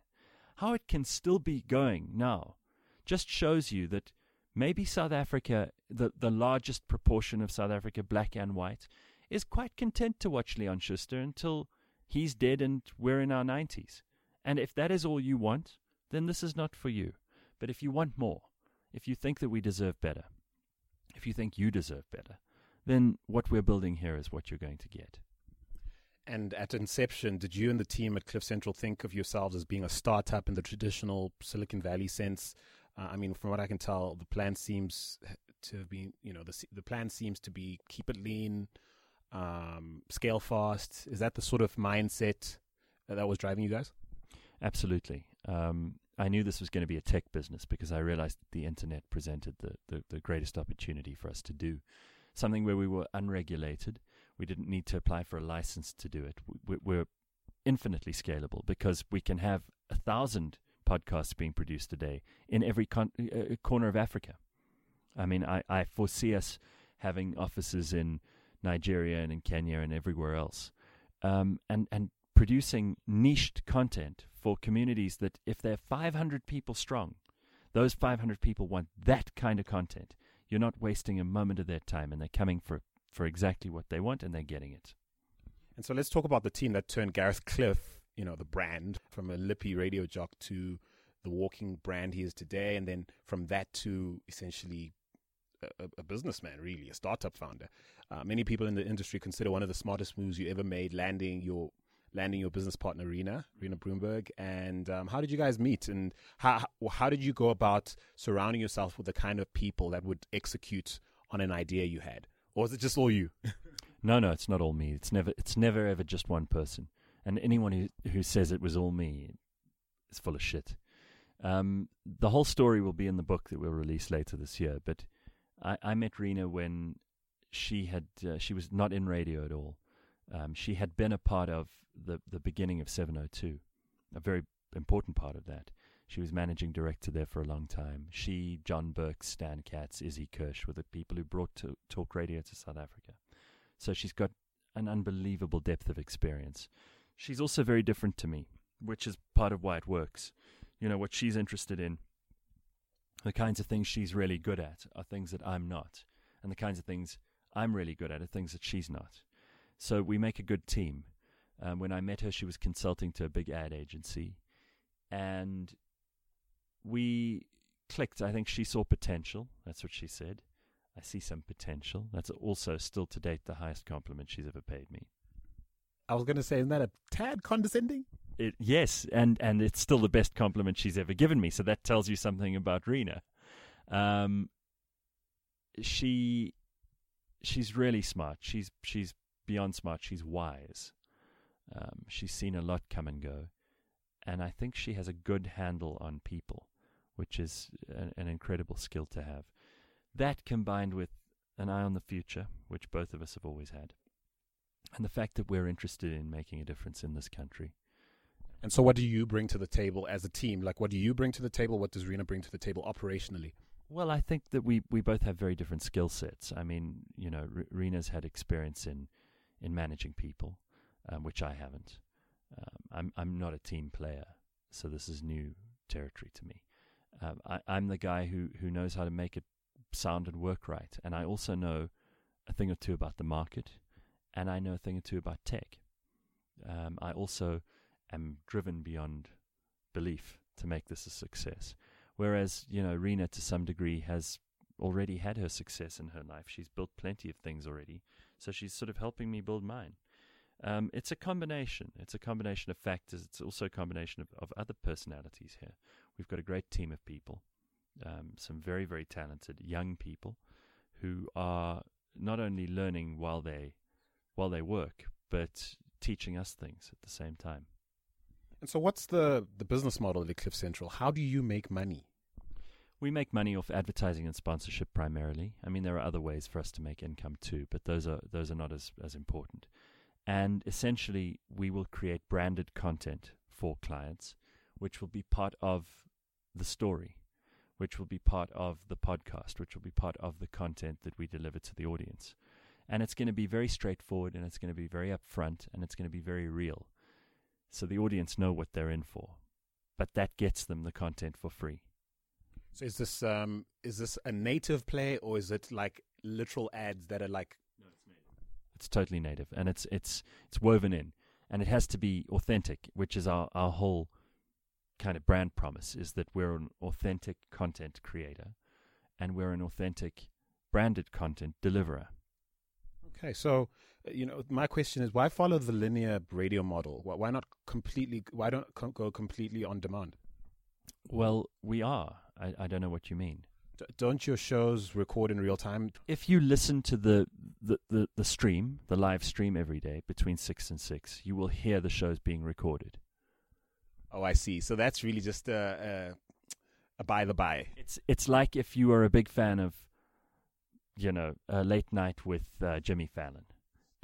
how it can still be going now just shows you that maybe South Africa, the, the largest proportion of South Africa, black and white, is quite content to watch Leon Schuster until he's dead and we're in our 90s. And if that is all you want, then this is not for you. But if you want more, if you think that we deserve better, if you think you deserve better, then what we're building here is what you're going to get. And at inception, did you and the team at Cliff Central think of yourselves as being a startup in the traditional Silicon Valley sense? Uh, I mean, from what I can tell, the plan seems to have been, you know, the the plan seems to be keep it lean, um, scale fast. Is that the sort of mindset that was driving you guys? Absolutely. Um, I knew this was going to be a tech business because I realized that the internet presented the, the, the greatest opportunity for us to do something where we were unregulated we didn't need to apply for a license to do it. We're infinitely scalable because we can have a thousand podcasts being produced a day in every con- uh, uh, corner of Africa. I mean, I, I foresee us having offices in Nigeria and in Kenya and everywhere else, um, and and producing niched content for communities that, if they're 500 people strong, those 500 people want that kind of content. You're not wasting a moment of their time, and they're coming for for exactly what they want, and they're getting it. And so let's talk about the team that turned Gareth Cliff, you know, the brand from a lippy radio jock to the walking brand he is today, and then from that to essentially a, a businessman, really, a startup founder. Uh, many people in the industry consider one of the smartest moves you ever made landing your landing your business partner, Rina, Rina Broomberg. And um, how did you guys meet? And how how did you go about surrounding yourself with the kind of people that would execute on an idea you had? or is it just all you? no, no, it's not all me. It's never, it's never ever just one person. And anyone who who says it was all me is full of shit. Um, the whole story will be in the book that we'll release later this year. But I, I met Rina when she had uh, she was not in radio at all. Um, she had been a part of the the beginning of 702, a very important part of that. She was managing director there for a long time. She, John Berks, Stan Katz, Issie Kirsh were the people who brought to talk radio to South Africa. So she's got an unbelievable depth of experience. She's also very different to me, which is part of why it works. You know, what she's interested in, the kinds of things she's really good at are things that I'm not. And the kinds of things I'm really good at are things that she's not. So we make a good team. Um, when I met her, she was consulting to a big ad agency. And we clicked. I think she saw potential. That's what she said. I see some potential. That's also still to date the highest compliment she's ever paid me. I was going to say, isn't that a tad condescending? It, yes, and and it's still the best compliment she's ever given me. So that tells you something about Rina. Um, she she's really smart. She's she's beyond smart. She's wise. Um, she's seen a lot come and go, and I think she has a good handle on people, which is an, an incredible skill to have. That combined with an eye on the future, which both of us have always had, and the fact that we're interested in making a difference in this country. And so, what do you bring to the table as a team? Like, what do you bring to the table? What does Rina bring to the table operationally? Well, I think that we, we both have very different skill sets. I mean, you know, R- Rina's had experience in in managing people, um, which I haven't. Um, I'm I'm not a team player, so this is new territory to me. Um, I, I'm the guy who who knows how to make it sound and work right, and I also know a thing or two about the market, and I know a thing or two about tech. Um, I also am driven beyond belief to make this a success. Whereas, you know, Rina to some degree has already had her success in her life. She's built plenty of things already. So she's sort of helping me build mine. Um, it's a combination. It's a combination of factors. It's also a combination of, of other personalities here. We've got a great team of people, um, some very, very talented young people who are not only learning while they while they work, but teaching us things at the same time. And so, what's the the business model at Cliff Central? How do you make money? We make money off advertising and sponsorship primarily. I mean, there are other ways for us to make income too, but those are those are not as as important. And essentially, we will create branded content for clients, which will be part of the story, which will be part of the podcast, which will be part of the content that we deliver to the audience. And it's going to be very straightforward and it's going to be very upfront and it's going to be very real. So the audience know what they're in for. But that gets them the content for free. So is this um is this a native play or is it like literal ads that are like No, It's native. It's totally native and it's it's it's woven in and it has to be authentic, which is our, our whole kind of brand promise is that we're an authentic content creator and we're an authentic branded content deliverer. Okay, so uh, you know, my question is, why follow the linear radio model? Why, why not completely? Why don't go completely on demand? Well, we are. I, I don't know what you mean. D- don't your shows record in real time? If you listen to the, the, the, the stream, the live stream every day between six and six, you will hear the shows being recorded. Oh, I see. So that's really just a, a, a by the by. It's it's like if you are a big fan of, you know, a late night with uh, Jimmy Fallon,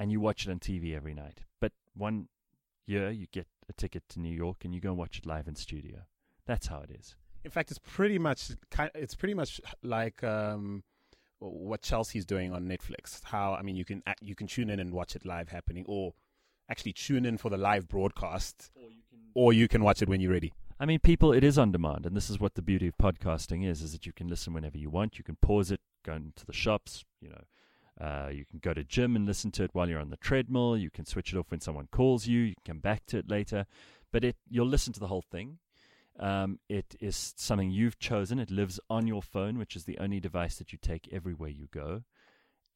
and you watch it on TV every night. But one year you get a ticket to New York and you go and watch it live in studio. That's how it is. In fact, it's pretty much it's pretty much like um, what Chelsea's doing on Netflix. How I mean, you can you can tune in and watch it live happening, or actually tune in for the live broadcast, or you can watch it when you're ready. I mean, people, it is on demand, and this is what the beauty of podcasting is: is that you can listen whenever you want. You can pause it, go into the shops, you know, uh, you can go to gym and listen to it while you're on the treadmill. You can switch it off when someone calls you. You can come back to it later, but it you'll listen to the whole thing. Um, it is something you've chosen. It lives on your phone, which is the only device that you take everywhere you go,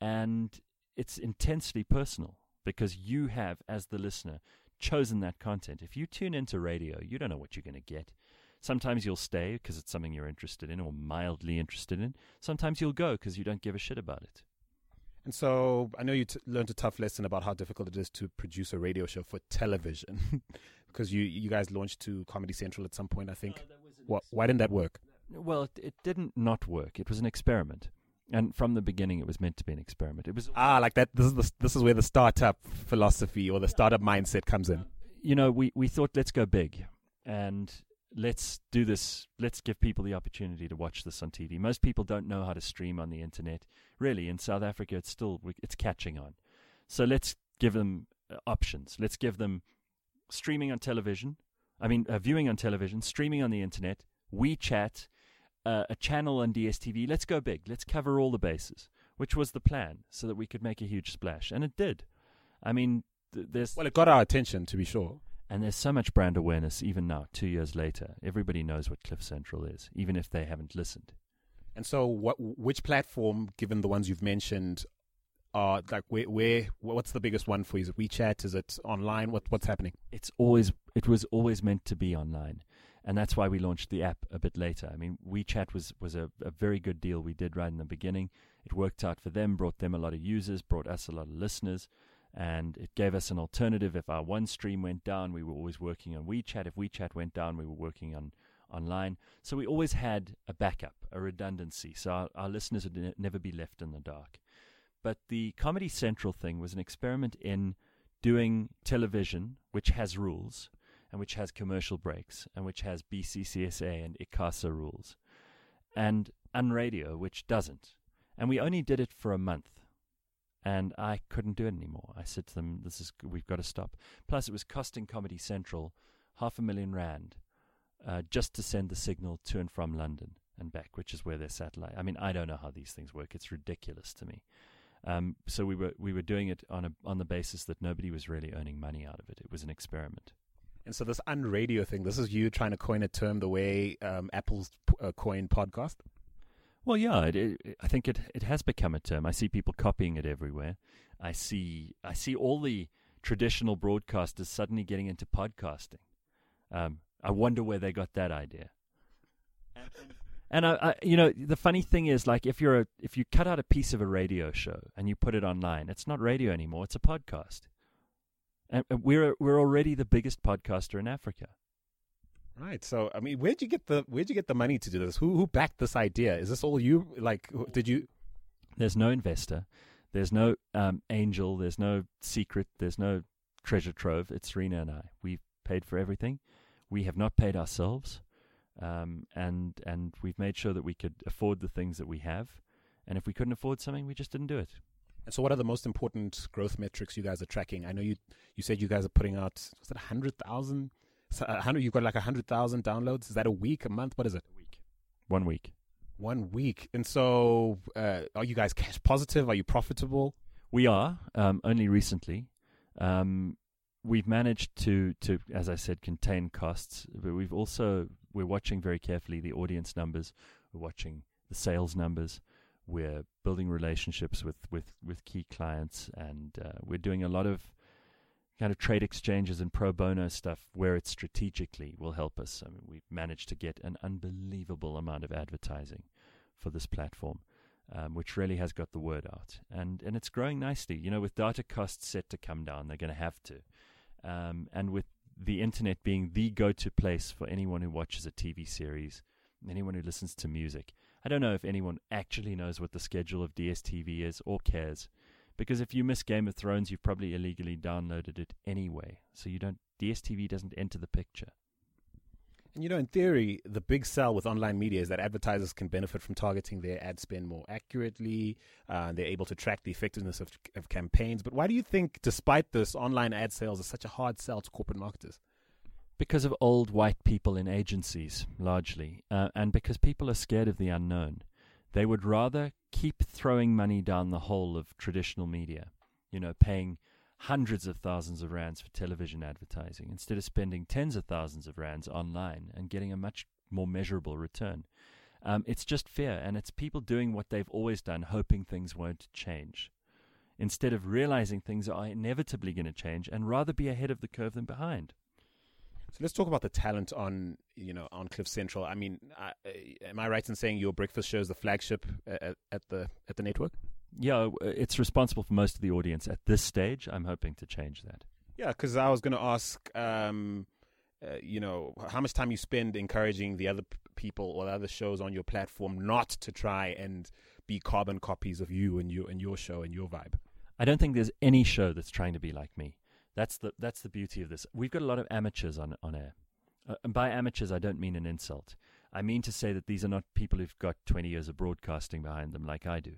and it's intensely personal because you have, as the listener, chosen that content. If you tune into radio, you don't know what you're going to get. Sometimes you'll stay because it's something you're interested in or mildly interested in. Sometimes you'll go because you don't give a shit about it. And so I know you t- learned a tough lesson about how difficult it is to produce a radio show for television, because you you guys launched to Comedy Central at some point, I think. What, why didn't that work? Well, it, it didn't not work. It was an experiment, and from the beginning, it was meant to be an experiment. It was Ah, like that. This is the, this is where the startup philosophy or the startup mindset comes in. you know, we, we thought let's go big and let's do this. Let's give people the opportunity to watch this on TV. Most people don't know how to stream on the internet. Really, in South Africa, it's still it's catching on. So let's give them uh, options. Let's give them streaming on television. I mean, uh, viewing on television, streaming on the internet, WeChat, uh, a channel on DSTV. Let's go big. Let's cover all the bases, which was the plan, so that we could make a huge splash, and it did. I mean, th- there's Well, it got our attention, to be sure. and there's so much brand awareness even now, two years later. Everybody knows what Cliff Central is, even if they haven't listened. And so, what? Which platform, given the ones you've mentioned, are like where? Where? What's the biggest one for you? Is it WeChat? Is it online? What? What's happening? It's always it was always meant to be online, and that's why we launched the app a bit later. I mean, WeChat was was a, a very good deal we did right in the beginning. It worked out for them, brought them a lot of users, brought us a lot of listeners, and it gave us an alternative. If our one stream went down, we were always working on WeChat. If WeChat went down, we were working on online. So we always had a backup, a redundancy, so our, our listeners would ne- never be left in the dark. But the Comedy Central thing was an experiment in doing television, which has rules and which has commercial breaks and which has BCCSA and ICASA rules, and Unradio, which doesn't. And we only did it for a month. And I couldn't do it anymore. I said to them, "This is we've got to stop." Plus, it was costing Comedy Central half a million rand uh, just to send the signal to and from London and back, which is where their satellite. I mean, I don't know how these things work. It's ridiculous to me. Um, so we were we were doing it on a on the basis that nobody was really earning money out of it. It was an experiment. And so, this unradio thing. This is you trying to coin a term the way um, Apple's uh, coined podcast. Well, yeah, it, it, I think it it has become a term. I see people copying it everywhere. I see I see all the traditional broadcasters suddenly getting into podcasting. Um, I wonder where they got that idea. And I, I, you know, the funny thing is, like, if you're a, if you cut out a piece of a radio show and you put it online, it's not radio anymore; it's a podcast. And we're we're already the biggest podcaster in Africa. Right. So, I mean, where'd you get the where'd you get the money to do this? Who who backed this idea? Is this all you? Like, did you? There's no investor. There's no um, angel. There's no secret. There's no treasure trove. It's Rina and I. We've paid for everything. We have not paid ourselves, um, and and we've made sure that we could afford the things that we have. And if we couldn't afford something, we just didn't do it. And so, what are the most important growth metrics you guys are tracking? I know you you said you guys are putting out was it hundred thousand? Hundred? You've got like hundred thousand downloads. Is that a week, a month? What is it? A week, one week. One week. And so, uh, are you guys cash positive? Are you profitable? We are um, only recently. Um, we've managed to, to, as I said, contain costs, but we've also we're watching very carefully the audience numbers. We're watching the sales numbers. We're building relationships with with, with key clients, and uh, we're doing a lot of kind of trade exchanges and pro bono stuff where it strategically will help us. I mean, we've managed to get an unbelievable amount of advertising for this platform um, which really has got the word out, and and it's growing nicely. You know, with data costs set to come down, they're going to have to, um, and with the internet being the go-to place for anyone who watches a TV series, anyone who listens to music. I don't know if anyone actually knows what the schedule of DSTV is or cares, because if you miss Game of Thrones, you've probably illegally downloaded it anyway, so you don't. DSTV doesn't enter the picture. And you know, in theory, the big sell with online media is that advertisers can benefit from targeting their ad spend more accurately. Uh, they're able to track the effectiveness of, of campaigns. But why do you think, despite this, online ad sales is such a hard sell to corporate marketers? Because of old white people in agencies, largely, uh, and because people are scared of the unknown. They would rather keep throwing money down the hole of traditional media, you know, paying hundreds of thousands of rands for television advertising instead of spending tens of thousands of rands online and getting a much more measurable return. Um, it's just fear, and it's people doing what they've always done, hoping things won't change, instead of realizing things are inevitably going to change and rather be ahead of the curve than behind. So let's talk about the talent on you know on Cliff Central. I mean, uh, am I right in saying your breakfast show is the flagship at, at the at the network? Yeah, it's responsible for most of the audience at this stage. I'm hoping to change that. Yeah, because I was going to ask, um, uh, you know, how much time you spend encouraging the other p- people or the other shows on your platform not to try and be carbon copies of you and your and your show and your vibe. I don't think there's any show that's trying to be like me. That's the that's the beauty of this. We've got a lot of amateurs on on air, uh, and by amateurs I don't mean an insult. I mean to say that these are not people who've got 20 years of broadcasting behind them like I do,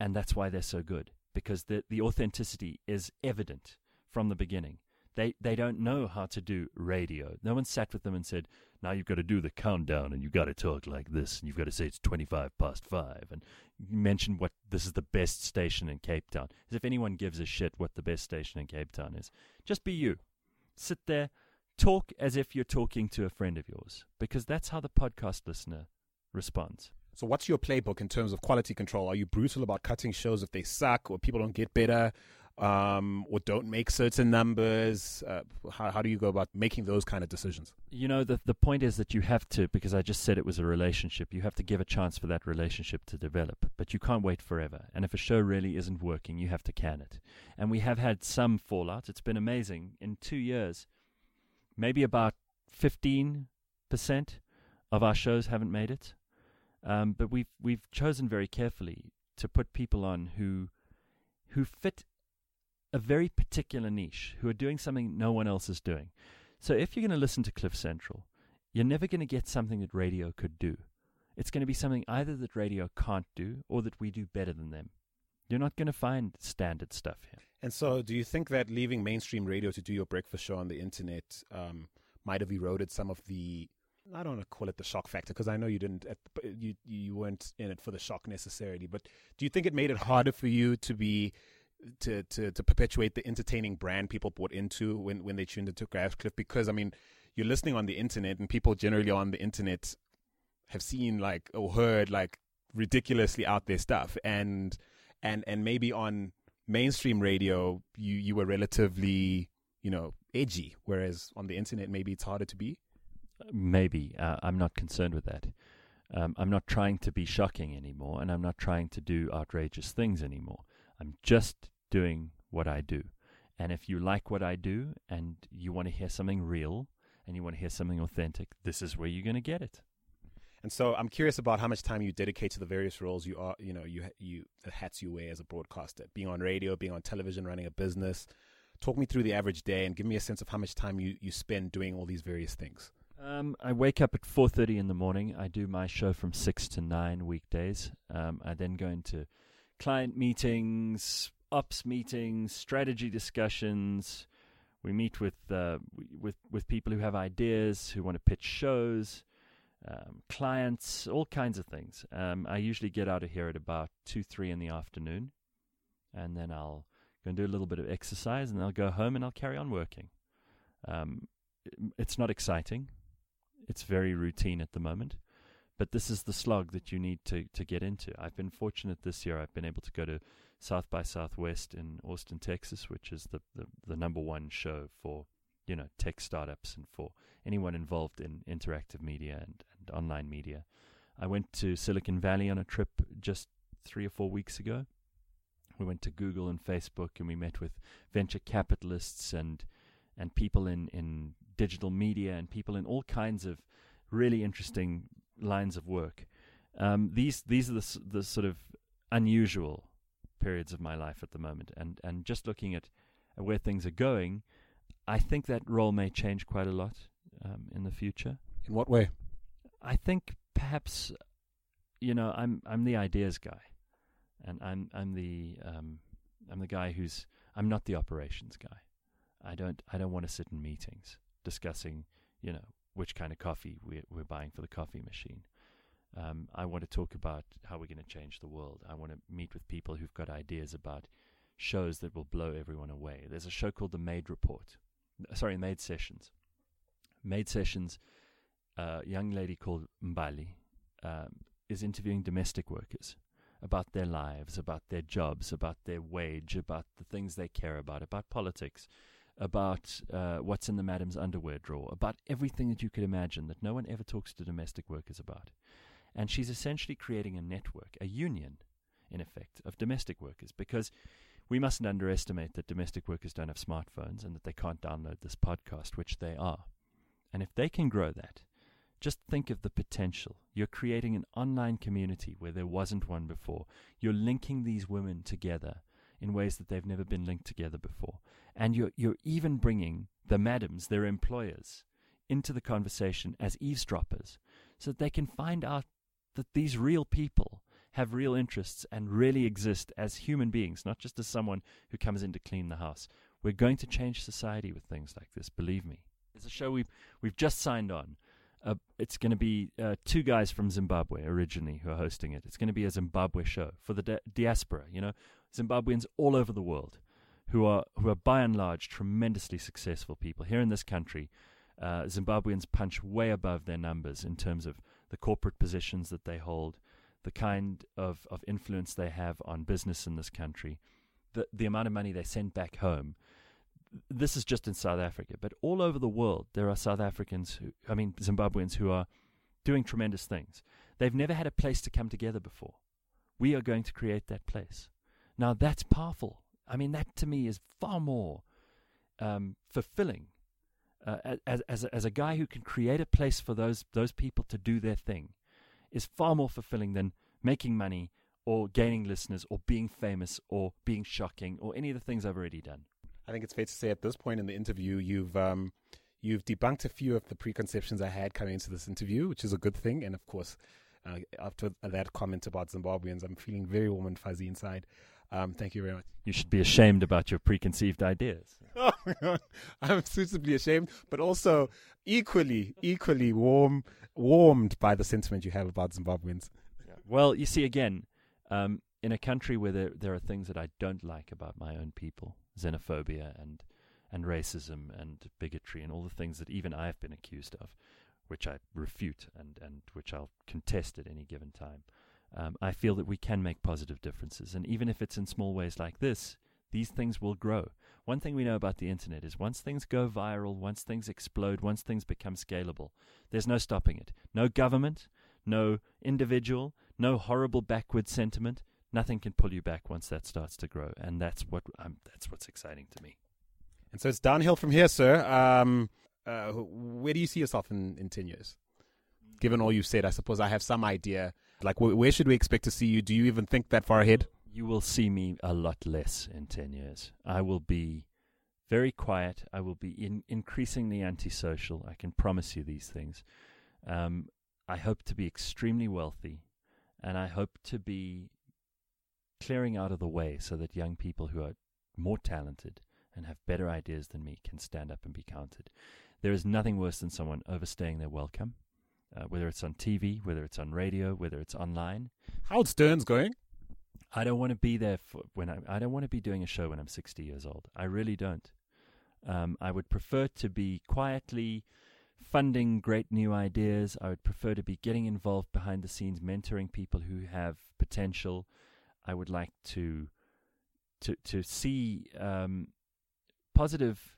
and that's why they're so good because the the authenticity is evident from the beginning. They they don't know how to do radio. No one sat with them and said, "Now you've got to do the countdown and you've got to talk like this and you've got to say it's 25 past 5 and mention what this is the best station in Cape Town." As if anyone gives a shit what the best station in Cape Town is. Just be you. Sit there, talk as if you're talking to a friend of yours because that's how the podcast listener responds. So, what's your playbook in terms of quality control? Are you brutal about cutting shows if they suck or people don't get better um, or don't make certain numbers? Uh, how, how do you go about making those kind of decisions? You know, the, the point is that you have to, because I just said it was a relationship, you have to give a chance for that relationship to develop, but you can't wait forever. And if a show really isn't working, you have to can it. And we have had some fallout. It's been amazing. In two years, maybe about 15% of our shows haven't made it. Um, but we've we've chosen very carefully to put people on who who fit a very particular niche, who are doing something no one else is doing. So if you're going to listen to Cliff Central, you're never going to get something that radio could do. It's going to be something either that radio can't do or that we do better than them. You're not going to find standard stuff here. And so, do you think that leaving mainstream radio to do your breakfast show on the internet um, might have eroded some of the I don't want to call it the shock factor because I know you didn't you you weren't in it for the shock necessarily, but do you think it made it harder for you to be to to to perpetuate the entertaining brand people bought into when when they tuned into Cliff? Because I mean, you're listening on the internet, and people generally on the internet have seen like or heard like ridiculously out there stuff, and and and maybe on mainstream radio you you were relatively you know edgy, whereas on the internet maybe it's harder to be. Maybe uh, I'm not concerned with that. Um, I'm not trying to be shocking anymore, and I'm not trying to do outrageous things anymore. I'm just doing what I do. And if you like what I do and you want to hear something real and you want to hear something authentic, this is where you're going to get it. And so I'm curious about how much time you dedicate to the various roles you are, you know, you you the hats you wear as a broadcaster, being on radio, being on television, running a business. Talk me through the average day and give me a sense of how much time you, you spend doing all these various things. Um, I wake up at 4:30 in the morning. I do my show from 6 to 9 weekdays. Um, I then go into client meetings, ops meetings, strategy discussions. We meet with uh, with with people who have ideas, who want to pitch shows, um, clients, all kinds of things. Um, I usually get out of here at about two, three in the afternoon, and then I'll go and do a little bit of exercise, and I'll go home and I'll carry on working. Um, it's not exciting. It's very routine at the moment. But this is the slog that you need to, to get into. I've been fortunate this year. I've been able to go to South by Southwest in Austin, Texas, which is the, the, the number one show for you know tech startups and for anyone involved in interactive media and, and online media. I went to Silicon Valley on a trip just three or four weeks ago. We went to Google and Facebook and we met with venture capitalists and and people in, in digital media and people in all kinds of really interesting lines of work. Um, these these are the the sort of unusual periods of my life at the moment, and and just looking at, where things are going, I think that role may change quite a lot um, in the future. In what way? I think perhaps, you know, I'm I'm the ideas guy, and I'm I'm the um, I'm the guy who's I'm not the operations guy. I don't I don't want to sit in meetings discussing, you know, which kind of coffee we're, we're buying for the coffee machine. Um, I want to talk about how we're going to change the world. I want to meet with people who've got ideas about shows that will blow everyone away. There's a show called The Made Report. Sorry, Made Sessions. Made Sessions, a uh, young lady called Mbali um, is interviewing domestic workers about their lives, about their jobs, about their wage, about the things they care about, about politics, about uh, what's in the madam's underwear drawer, about everything that you could imagine that no one ever talks to domestic workers about. And she's essentially creating a network, a union, in effect, of domestic workers because we mustn't underestimate that domestic workers don't have smartphones and that they can't download this podcast, which they are. And if they can grow that, just think of the potential. You're creating an online community where there wasn't one before. You're linking these women together in ways that they've never been linked together before. And you're, you're even bringing the madams, their employers, into the conversation as eavesdroppers so that they can find out that these real people have real interests and really exist as human beings, not just as someone who comes in to clean the house. We're going to change society with things like this, believe me. It's a show we've, we've just signed on. Uh, it's going to be uh, two guys from Zimbabwe originally who are hosting it. It's going to be a Zimbabwe show for the di- diaspora, you know, Zimbabweans all over the world who are who are by and large tremendously successful people. Here in this country, uh, Zimbabweans punch way above their numbers in terms of the corporate positions that they hold, the kind of, of influence they have on business in this country, the the amount of money they send back home. This is just in South Africa, but all over the world there are South Africans who, I mean Zimbabweans who are doing tremendous things. They've never had a place to come together before. We are going to create that place. Now that's powerful. I mean, that to me is far more um, fulfilling uh, as as a, as a guy who can create a place for those those people to do their thing is far more fulfilling than making money or gaining listeners or being famous or being shocking or any of the things I've already done. I think it's fair to say at this point in the interview, you've um, you've debunked a few of the preconceptions I had coming into this interview, which is a good thing. And of course, uh, after that comment about Zimbabweans, I'm feeling very warm and fuzzy inside. Um, thank you very much. You should be ashamed about your preconceived ideas. Oh, I'm suitably ashamed, but also equally, equally warm, warmed by the sentiment you have about Zimbabweans. Well, you see, again, um, in a country where there, there are things that I don't like about my own people, xenophobia and and racism and bigotry and all the things that even I've been accused of, which I refute and, and which I'll contest at any given time. Um, I feel that we can make positive differences. And even if it's in small ways like this, these things will grow. One thing we know about the internet is once things go viral, once things explode, once things become scalable, there's no stopping it. No government, no individual, no horrible backward sentiment. Nothing can pull you back once that starts to grow, and that's what um, that's what's exciting to me. And so it's downhill from here, sir. Um, uh, where do you see yourself in, in 10 years? Given all you've said, I suppose I have some idea. Like, wh- where should we expect to see you? Do you even think that far ahead? You will see me a lot less in 10 years. I will be very quiet. I will be in, increasingly antisocial. I can promise you these things. Um, I hope to be extremely wealthy, and I hope to be clearing out of the way so that young people who are more talented and have better ideas than me can stand up and be counted. There is nothing worse than someone overstaying their welcome, uh, whether it's on TV, whether it's on radio, whether it's online. Howard Stern's going. I don't want to be there for when I. I don't want to be doing a show when I'm 60 years old. I really don't. Um, I would prefer to be quietly funding great new ideas. I would prefer to be getting involved behind the scenes, mentoring people who have potential. I would like to to to see um, positive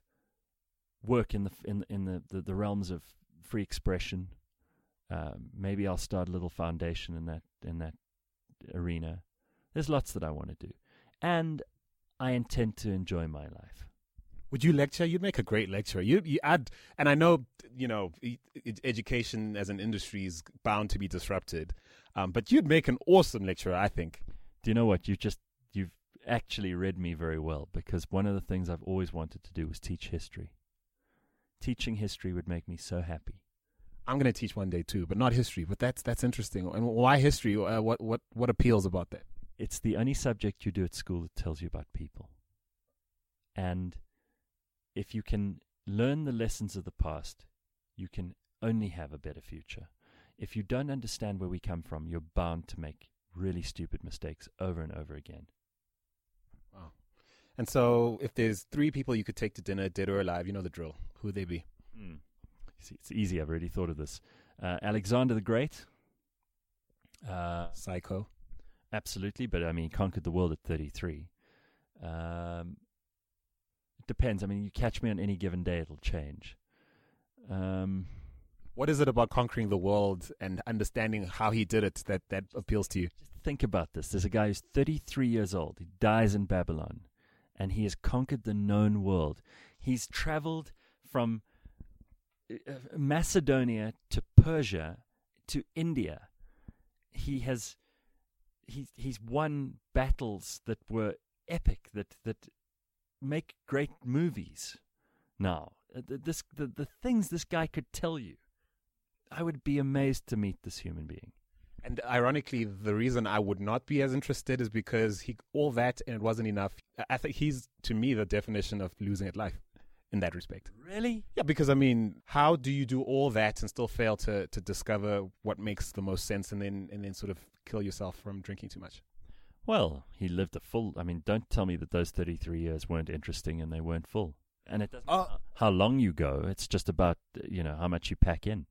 work in the in in the, the, the realms of free expression. Uh, maybe I'll start a little foundation in that in that arena. There's lots that I want to do, and I intend to enjoy my life. Would you lecture? You'd make a great lecturer. You you add, and I know you know education as an industry is bound to be disrupted, um, but you'd make an awesome lecturer. I think. Do you know what you just you've actually read me very well because one of the things I've always wanted to do was teach history. Teaching history would make me so happy. I'm going to teach one day too, but not history. But that's that's interesting. And why history? Uh, what what what appeals about that? It's the only subject you do at school that tells you about people. And if you can learn the lessons of the past, you can only have a better future. If you don't understand where we come from, you're bound to make really stupid mistakes over and over again. Wow. And so, if there's three people you could take to dinner, dead or alive, you know the drill. Who would they be? Mm. It's easy. I've already thought of this. Uh, Alexander the Great. Uh, Psycho. Absolutely, but I mean, conquered the world at 33. Um, it depends. I mean, you catch me on any given day, it'll change. Um, what is it about conquering the world and understanding how he did it that, that appeals to you? Just think about this. There's a guy who's 33 years old. He dies in Babylon, and he has conquered the known world. He's traveled from Macedonia to Persia to India. He has he's he's won battles that were epic that that make great movies now. Uh, this the, the things this guy could tell you. I would be amazed to meet this human being. And ironically, the reason I would not be as interested is because he all that and it wasn't enough. I- I think he's to me the definition of losing at life in that respect. Really? Yeah, because I mean, how do you do all that and still fail to to discover what makes the most sense and then and then sort of kill yourself from drinking too much? Well, he lived a full. I mean, don't tell me that those 33 years weren't interesting and they weren't full. And it doesn't Oh. matter how long you go. It's just about uh, you know how much you pack in.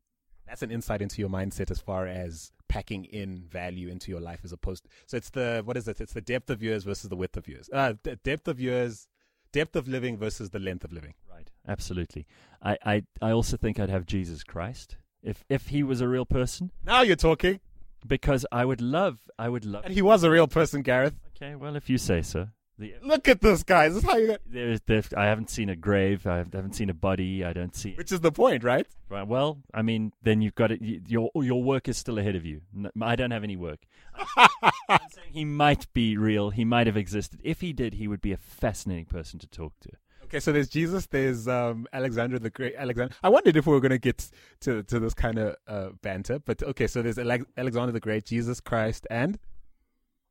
That's an insight into your mindset as far as packing in value into your life as opposed so it's the what is it? It's the depth of years versus the width of years. Uh d- depth of years depth of living versus the length of living. Right. Absolutely. I, I, I also think I'd have Jesus Christ if if he was a real person, Now you're talking. because I would love. I would love. And he was a real person, Gareth. Okay. Well, if you say so. The, Look at this guy. This is how you got there's, there, I haven't seen a grave. I haven't seen a body. I don't see. which is the point, right? Right, Well, I mean, then you've got it. Your your work is still ahead of you. I don't have any work. I'm saying he might be real. He might have existed. If he did, he would be a fascinating person to talk to. Okay, so there's Jesus, there's um, Alexander the Great. Alexander. I wondered if we were going to get to to this kind of uh, banter, but okay. So there's Alex- Alexander the Great, Jesus Christ, and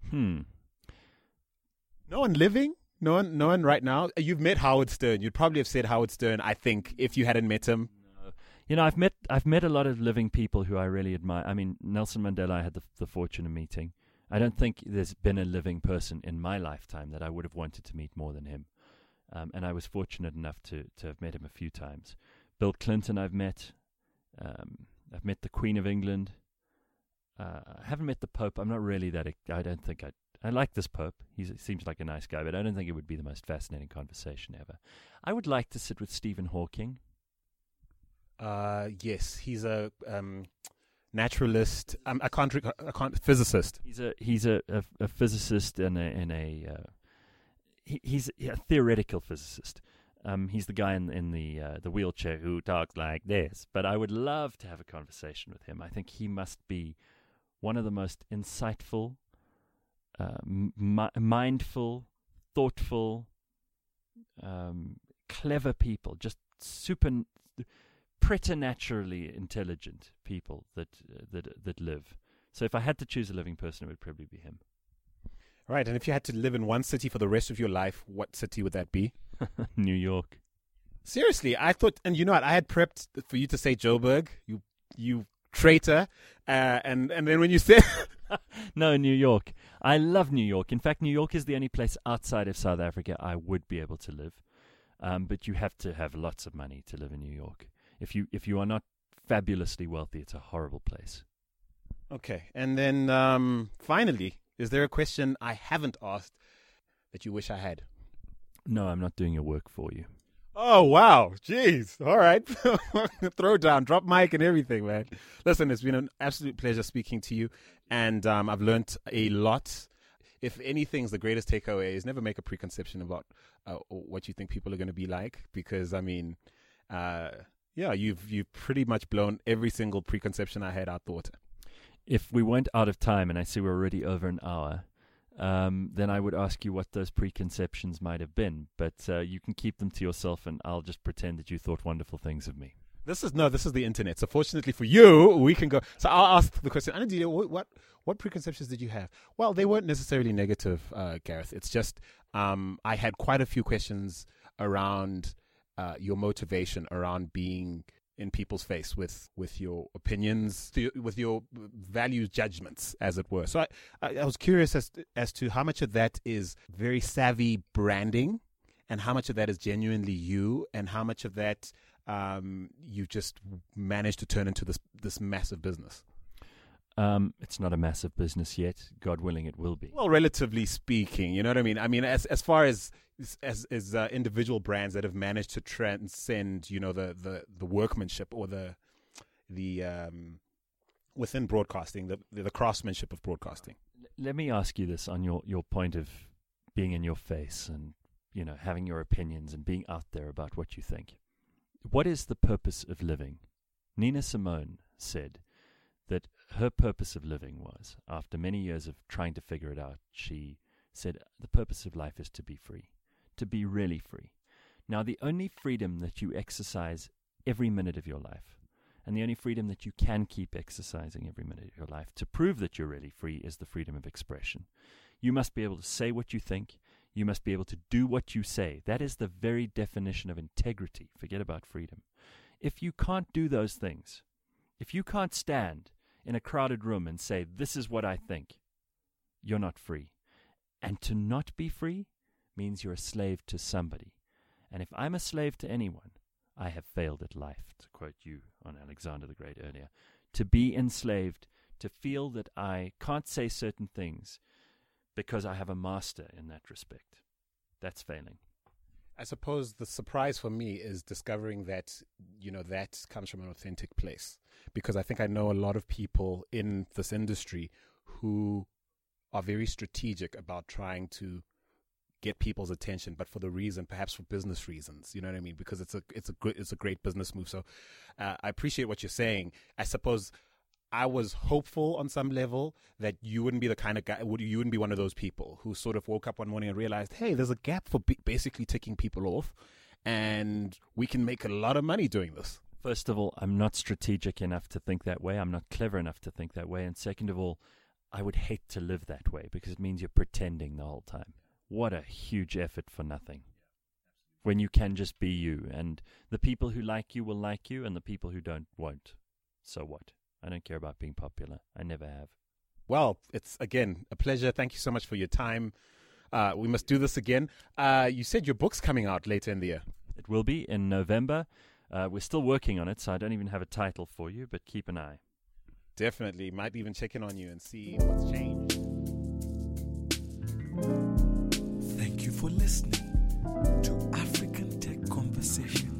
Hmm. no one living, no one, no one right now. You've met Howard Stern. You'd probably have said Howard Stern. I think if you hadn't met him. You know, I've met I've met a lot of living people who I really admire. I mean, Nelson Mandela. I had the the fortune of meeting. I don't think there's been a living person in my lifetime that I would have wanted to meet more than him. Um, and I was fortunate enough to to have met him a few times. Bill Clinton, I've met. Um, I've met the Queen of England. Uh, I haven't met the Pope. I'm not really that. I don't think I. I like this Pope. He's, he seems like a nice guy, but I don't think it would be the most fascinating conversation ever. I would like to sit with Stephen Hawking. Uh, yes, he's a um, naturalist. Um, I can't. I can't. Physicist. He's a he's a, a, a physicist and a and a uh, he, he's a theoretical physicist. Um, he's the guy in in the uh, the wheelchair who talks like this. But I would love to have a conversation with him. I think he must be one of the most insightful, uh, mindful, thoughtful, um, clever people. Just super, preternaturally intelligent people that uh, that that live. So if I had to choose a living person, it would probably be him. Right, and if you had to live in one city for the rest of your life, what city would that be? New York. Seriously, I thought, and you know what? I had prepped for you to say Joburg, you you traitor, uh, and and then when you said, No, New York. I love New York. In fact, New York is the only place outside of South Africa I would be able to live. Um, but you have to have lots of money to live in New York. If you if you are not fabulously wealthy, it's a horrible place. okay, and then um, finally, is there a question I haven't asked that you wish I had? No, I'm not doing your work for you. Oh wow, jeez! All right, throw down, drop mic, and everything, man. Listen, it's been an absolute pleasure speaking to you, and um, I've learned a lot. If anything's the greatest takeaway is never make a preconception about uh, what you think people are going to be like, because I mean, uh, yeah, you've you've pretty much blown every single preconception I had out the water. If we went out of time, and I see we're already over an hour, um, then I would ask you what those preconceptions might have been. But uh, you can keep them to yourself, and I'll just pretend that you thought wonderful things of me. This is no, this is the internet. So fortunately for you, we can go. So I'll ask the question. Anadila, what, what what preconceptions did you have? Well, they weren't necessarily negative, uh, Gareth. It's just um, I had quite a few questions around uh, your motivation around being in people's face with with your opinions, with your value judgments, as it were. So I, I, was curious as as to how much of that is very savvy branding, and how much of that is genuinely you, and how much of that um, you just managed to turn into this this massive business. Um, it's not a massive business yet. God willing, it will be. Well, relatively speaking, you know what I mean. I mean, as as far as as as uh, individual brands that have managed to transcend, you know, the the the workmanship or the the um, within broadcasting, the the, the craftsmanship of broadcasting. Let me ask you this on your, your point of being in your face and you know having your opinions and being out there about what you think. What is the purpose of living? Nina Simone said that her purpose of living was, after many years of trying to figure it out, she said the purpose of life is to be free, to be really free. Now, the only freedom that you exercise every minute of your life And the only freedom that you can keep exercising every minute of your life to prove that you're really free is the freedom of expression. You must be able to say what you think. You must be able to do what you say. That is the very definition of integrity. Forget about freedom. If you can't do those things, if you can't stand in a crowded room and say, This is what I think, you're not free. And to not be free means you're a slave to somebody. And if I'm a slave to anyone, I have failed at life, to quote you on Alexander the Great earlier. To be enslaved, to feel that I can't say certain things because I have a master in that respect. That's failing. I suppose the surprise for me is discovering that, you know, that comes from an authentic place. Because I think I know a lot of people in this industry who are very strategic about trying to get people's attention, but for the reason, perhaps for business reasons. You know what I mean? Because it's a it's a good it's a great business move. So uh, I appreciate what you're saying. I suppose I was hopeful on some level that you wouldn't be the kind of guy, you wouldn't be one of those people who sort of woke up one morning and realized, hey, there's a gap for basically ticking people off, and we can make a lot of money doing this. First of all, I'm not strategic enough to think that way. I'm not clever enough to think that way. And second of all, I would hate to live that way because it means you're pretending the whole time. What a huge effort for nothing. When you can just be you, and the people who like you will like you, and the people who don't won't. So what? I don't care about being popular. I never have. Well, it's again a pleasure. Thank you so much for your time. Uh, we must do this again. Uh, you said your book's coming out later in the year. It will be in November. Uh, we're still working on it, so I don't even have a title for you, but keep an eye. Definitely. Might even check in on you and see what's changed. Thank you for listening to African Tech Conversation.